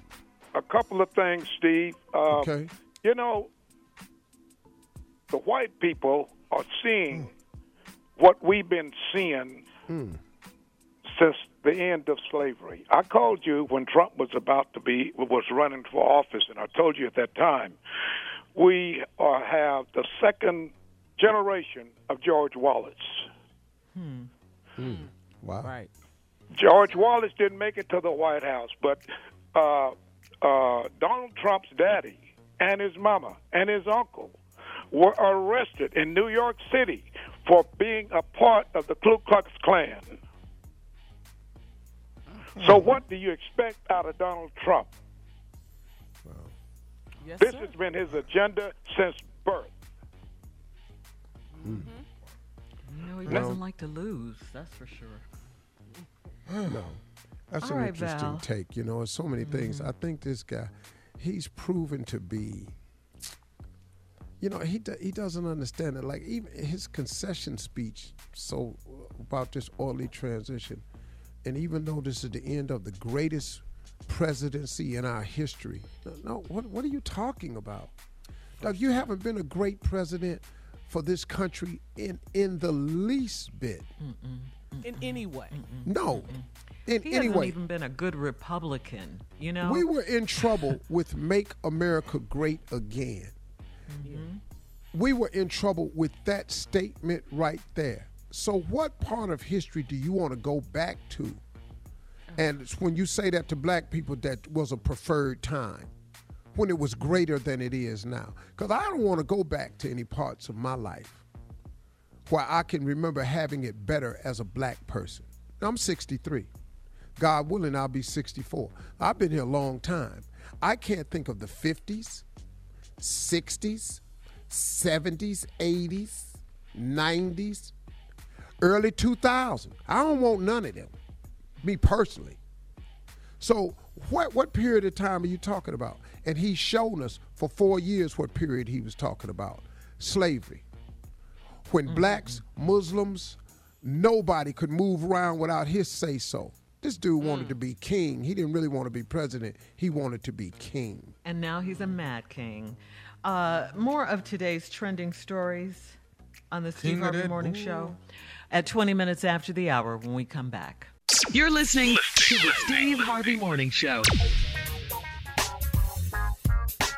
A couple of things, Steve. Uh, Okay. You know, the white people are seeing what we've been seeing Hmm. since the end of slavery. I called you when Trump was about to be was running for office, and I told you at that time we are, have the second generation of George Wallace. Hmm. Wow. Right. George Wallace didn't make it to the White House, but uh, uh, Donald Trump's daddy and his mama and his uncle were arrested in New York City for being a part of the Ku Klux Klan. So, what do you expect out of Donald Trump? Yes, This sir. has been his agenda since birth. You know, he No. doesn't like to lose. That's for sure. No. That's All an right, interesting Val. take. You know, there's so many things. I mm-hmm. think this guy, he's proven to be. You know, he do, he doesn't understand it. Like even his concession speech, so about this orderly transition, and even though this is the end of the greatest presidency in our history, no, what what are you talking about? Doug, you haven't been a great president for this country in in the least bit. In any way. No. In He any hasn't way. even been a good Republican. You know. We were in trouble [LAUGHS] with Make America Great Again. Mm-hmm. We were in trouble with that statement right there. So, what part of history do you want to go back to? Uh-huh. And it's when you say that to black people, that was a preferred time when it was greater than it is now. Because I don't want to go back to any parts of my life where I can remember having it better as a black person. I'm 63. God willing, I'll be 64. I've been here a long time. I can't think of the 50s, 60s, 70s, 80s, 90s, early 2000s. I don't want none of them, me personally. So, what what period of time are you talking about? And he's shown us for four years what period he was talking about slavery. When blacks, Muslims, nobody could move around without his say so. This dude wanted to be king. He didn't really want to be president. He wanted to be king. And now he's a mad king. Uh, more of today's trending stories on the Steve Harvey Morning bull. Show at 20 minutes after the hour when we come back. You're listening to the Steve Harvey Morning Show.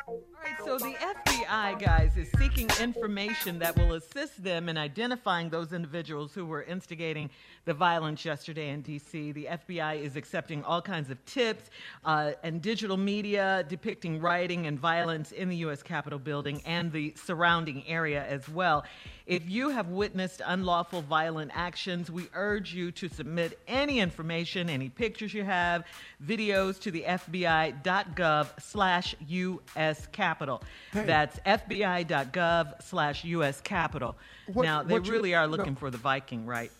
All right, So the FBI, guys, is seeking information that will assist them in identifying those individuals who were instigating the violence yesterday in D.C. The FBI is accepting all kinds of tips uh, and digital media depicting rioting and violence in the U.S. Capitol building and the surrounding area as well. If you have witnessed unlawful violent actions, we urge you to submit any information, any pictures you have, videos to the FBI.gov slash U.S. Capitol. Hey. That's FBI.gov slash U.S. Capitol. What- now, they what you- really are no. looking for the Viking, right?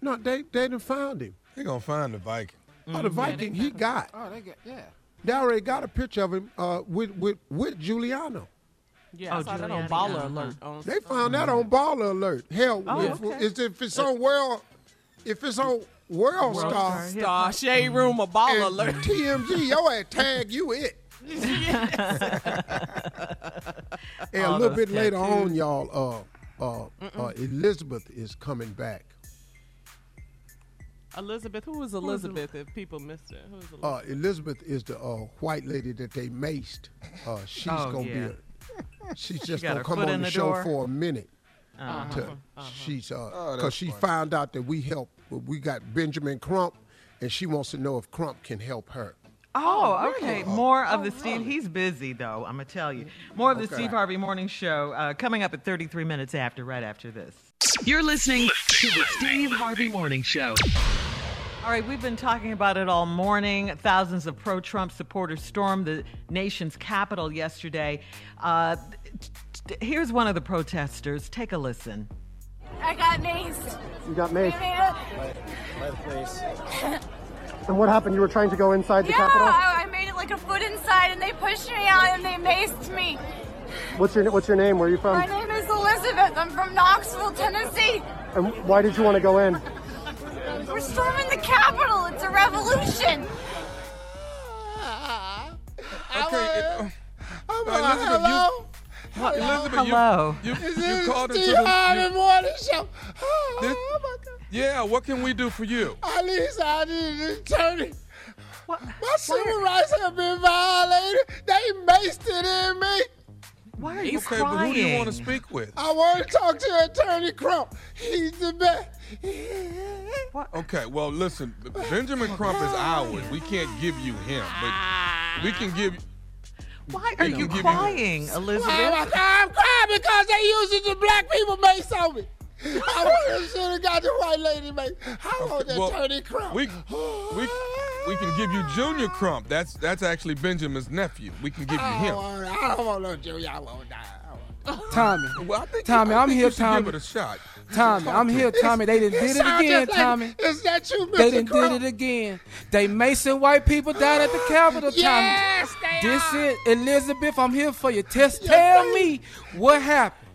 No, they they done found him. They're gonna find the Viking. Oh, the Mm-hmm. Viking he got. Oh, they got yeah. They already got a picture of him uh, with with with Giuliani. Yeah, I Oh, saw that on Baller uh-huh. Alert. On, They found that on Baller Alert. Hell, Oh, if, okay. if, if it's on World, if it's on World, World Star, Star, Star Shade Room or Baller Alert. TMZ, your ass tag you it. [LAUGHS] [LAUGHS] And a little those bit later on, y'all, uh, uh, uh, Elizabeth is coming back. Elizabeth, who was Elizabeth? If people missed it, who was Elizabeth? Uh, Elizabeth is the uh, white lady that they maced. Uh, she's Oh, gonna yeah. be. A, she's [LAUGHS] just got gonna come on the, the show door? for a minute. Uh-huh. to- She's uh, Oh, because that's she funny. found out that we help. We got Benjamin Crump, and she wants to know if Crump can help her. Oh, okay. More of the Steve. He's busy though. I'm gonna tell you. More of the Okay. Steve Harvey Morning Show uh, coming up at 33 minutes after, right after this. You're listening to the Steve Harvey Morning Show. All right, we've been talking about it all morning. Thousands of pro Trump supporters stormed the nation's capital yesterday. Uh, t- t- here's one of the protesters. Take a listen. I got maced. You got They maced. made it. And what happened? You were trying to go inside the Yeah, Capitol? I, I made it like a foot inside, and they pushed me out, and they maced me. What's your What's your name? Where are you from? My name is Elizabeth. I'm from Knoxville, Tennessee. And why did you want to go in? We're storming the Capitol. It's a revolution. Okay. uh, I'm uh, Elizabeth, you, What? Elizabeth, Hello. you, you, Is you this called into Steve the. Harvey you- Morning Show? Oh, this- Oh my God! yeah, what can we do for you? At least I need an attorney. What? My civil rights have been violated. They maced it in me. Why are you Okay, crying? but who do you want to speak with? I want to talk to Attorney Crump. He's the best. Okay, well, listen, Benjamin Crump is ours. We can't give you him, but we can give. Why are you can you- crying, Oh Elizabeth? my God, I'm crying because they using the black people mace on me. I should have got the white lady mace. I want Well, Attorney Crump. We we we can give you Junior Crump. That's that's actually Benjamin's nephew. We can give you I him. don't want, I don't want no Junior. I won't die. I won't- Tommy, Well, I think, Tommy, I I'm think here, you should Tommy. Give it a shot. Tommy, I'm here, Tommy. They done did it again, like- Tommy. Is that you, Mr. They done Crump? did it again. They macing white people down at the [GASPS] Capitol, Tommy. Yes, they This are. is Elizabeth. I'm here for you. Just tell me what happened.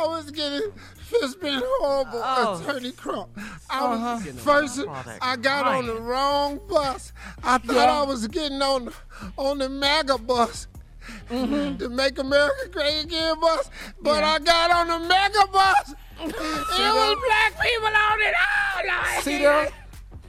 I was getting it's been horrible, Oh. Attorney Crump. I was Uh-huh. first. I got on the wrong bus. I thought Yeah. I was getting on the, on the MAGA bus. [LAUGHS] The Make America Great Again bus, but Yeah. I got on the mega bus. It was black people on it. Lord. See there?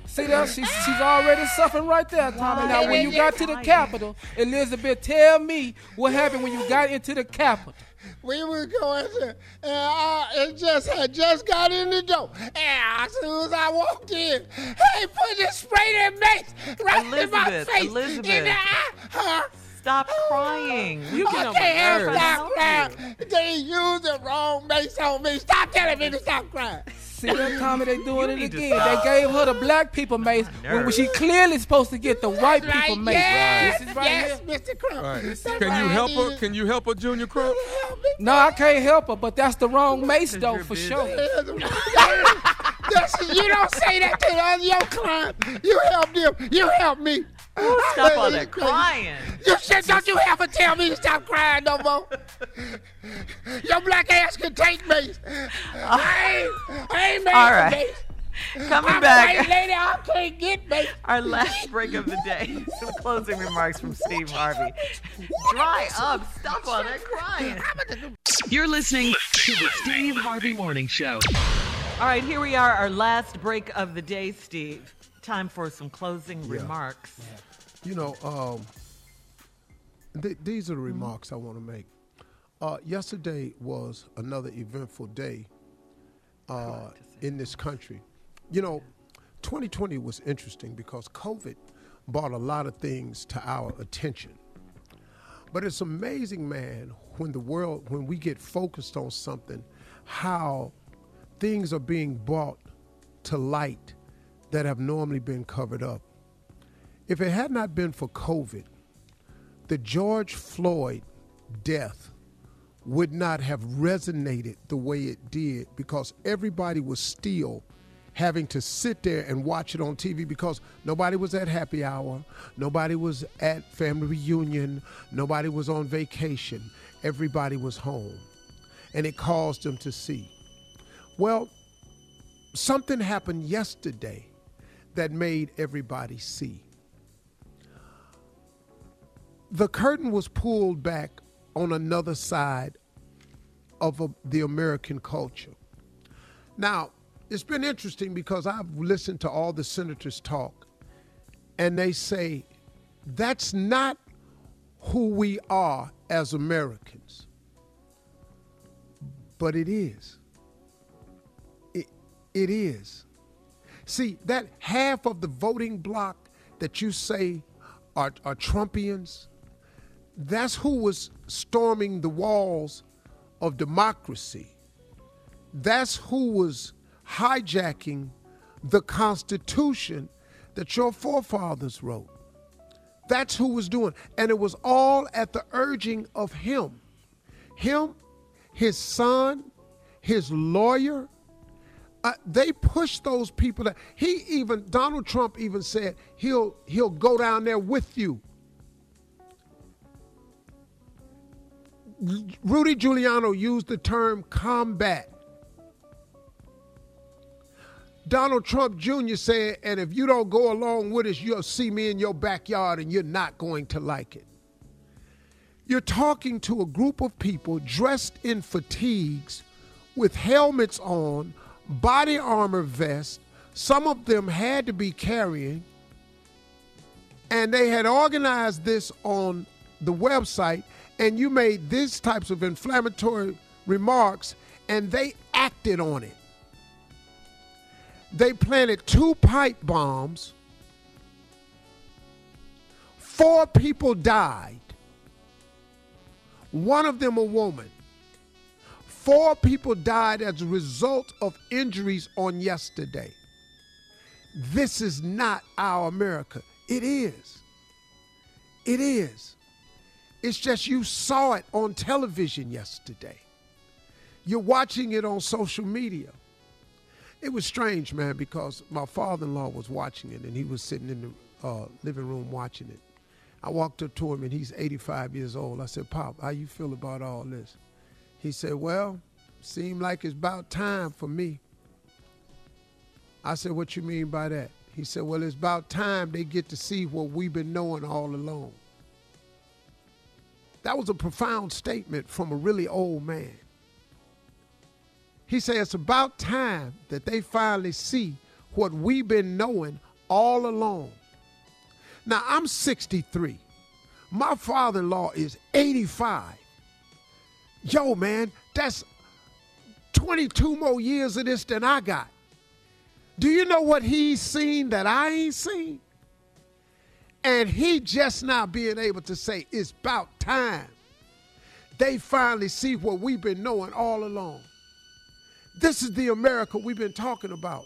See there? She's, she's already suffering right there, Tommy. Now, when you got to the Capitol, Elizabeth, tell me what happened when you got into the Capitol. We were going to, and I it just had just got in the door. And as soon as I walked in, hey, put this spray that mace right in my face. Elizabeth. In the eye. Huh? Stop crying. You I get on my can't nerves. stop crying. They used the wrong mace on me. Stop telling me to stop crying. See that, Tommy? They doing it again. They gave her the black people mace when she clearly supposed to get the white Right, people mace. yes, This is right yes, here. Mr. Crump. All right. That's Can right, you help her? Can you help her, Junior Crump? Help me. No, I can't help her, but that's the wrong mace though, for busy. sure. You don't say that to the other your client. You help them. You help me. Stop all You that crying. You shit, don't you ever tell me to stop crying no more. Your black ass can take me. Uh, I ain't, I ain't made All for Coming I'm back. white lady, I can't get me. Our last break of the day. [LAUGHS] Some closing remarks from Steve Harvey. Dry up. Stop all that crying. You're listening to the Steve Harvey Morning Show. All right, here we are, our last break of the day, Steve. Time for some closing Yeah. remarks. You know, um, th- these are the remarks I want to make. Uh, yesterday was another eventful day uh, in this country. You know, 2020 was interesting because COVID brought a lot of things to our attention. But it's amazing, man, when the world, when we get focused on something, how things are being brought to light that have normally been covered up. If it had not been for COVID, the George Floyd death would not have resonated the way it did because everybody was still having to sit there and watch it on TV because nobody was at happy hour, nobody was at family reunion, nobody was on vacation, everybody was home. And it caused them to see. Well, something happened yesterday that made everybody see. The curtain was pulled back on another side of a, the American culture. Now, it's been interesting because I've listened to all the senators talk, and they say that's not who we are as Americans. But it is. It, it is. See, that half of the voting bloc that you say are, are Trumpians, that's who was storming the walls of democracy. That's who was hijacking the Constitution that your forefathers wrote. That's who was doing. And it was all at the urging of him. Him, his son, his lawyer. Uh, they pushed those people. That, he even Donald Trump even said he'll he'll go down there with you. Rudy Giuliani used the term combat. Donald Trump Jr. said, and if you don't go along with us, you'll see me in your backyard and you're not going to like it. You're talking to a group of people dressed in fatigues with helmets on, body armor vests. Some of them had to be carrying. And they had organized this on the website, and you made these types of inflammatory remarks, and they acted on it. They planted two pipe bombs. Four people died. One of them a woman. Four people died as a result of injuries on yesterday. This is not our America. It is. It is. It's just you saw it on television yesterday. You're watching it on social media. It was strange, man, because my father-in-law was watching it, and he was sitting in the uh, living room watching it. I walked up to him, and he's 85 years old. I said, "Pop, how you feel about all this?" He said, "Well, seemed like it's about time for me." I said, "What you mean by that?" He said, "Well, it's about time they get to see what we've been knowing all along." That was a profound statement from a really old man. He said it's about time that they finally see what we've been knowing all along. Now, I'm 63. My father in law is 85. Yo, man, that's 22 more years of this than I got. Do you know what he's seen that I ain't seen? And he just now being able to say, it's about time. They finally see what we've been knowing all along. This is the America we've been talking about.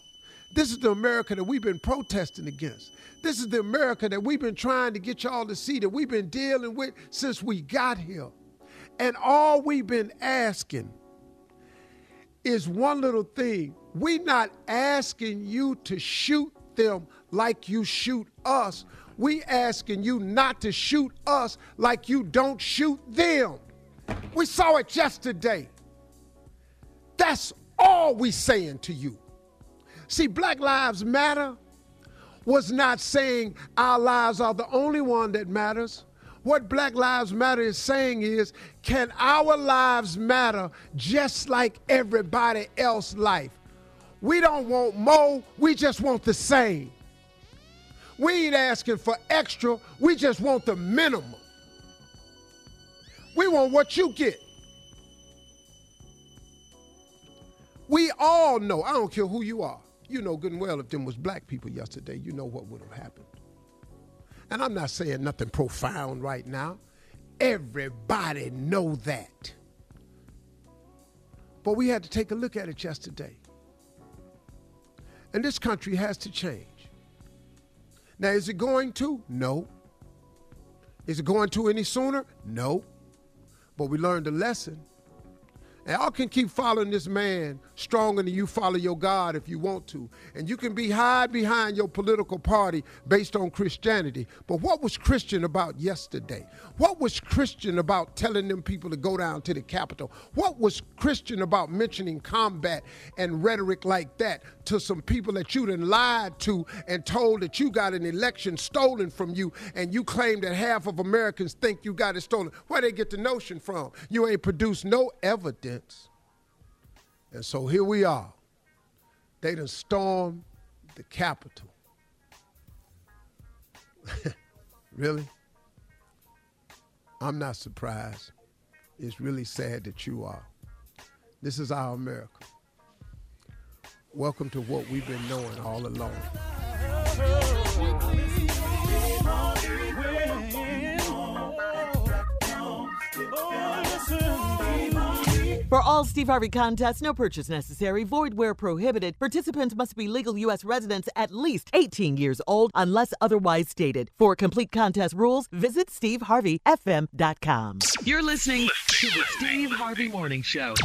This is the America that we've been protesting against. This is the America that we've been trying to get y'all to see that we've been dealing with since we got here. And all we've been asking is one little thing. We're not asking you to shoot them like you shoot us. We asking you not to shoot us like you don't shoot them. We saw it yesterday. That's all we saying to you. See, Black Lives Matter was not saying our lives are the only one that matters. What Black Lives Matter is saying is, can our lives matter just like everybody else's life? We don't want more, we just want the same. We ain't asking for extra, we just want the minimum. We want what you get. We all know, I don't care who you are, you know good and well if them was black people yesterday, you know what would have happened. And I'm not saying nothing profound right now. Everybody know that. But we had to take a look at it yesterday. And this country has to change. Now, is it going to? No. Is it going to any sooner? No. But we learned a lesson. And y'all can keep following this man stronger than you follow your God if you want to. And you can be hide behind your political party based on Christianity. But what was Christian about yesterday? What was Christian about telling them people to go down to the Capitol? What was Christian about mentioning combat and rhetoric like that to some people that you done lied to and told that you got an election stolen from you and you claim that half of Americans think you got it stolen? Where they get the notion from? You ain't produced no evidence. And so here we are. They done stormed the Capitol. [LAUGHS] really? I'm not surprised. It's really sad that you are. This is our America. Welcome to what we've been knowing all along. For all Steve Harvey contests, no purchase necessary, void where prohibited. Participants must be legal U.S. residents at least 18 years old unless otherwise stated. For complete contest rules, visit SteveHarveyFM.com. You're listening to the Steve Harvey Morning Show.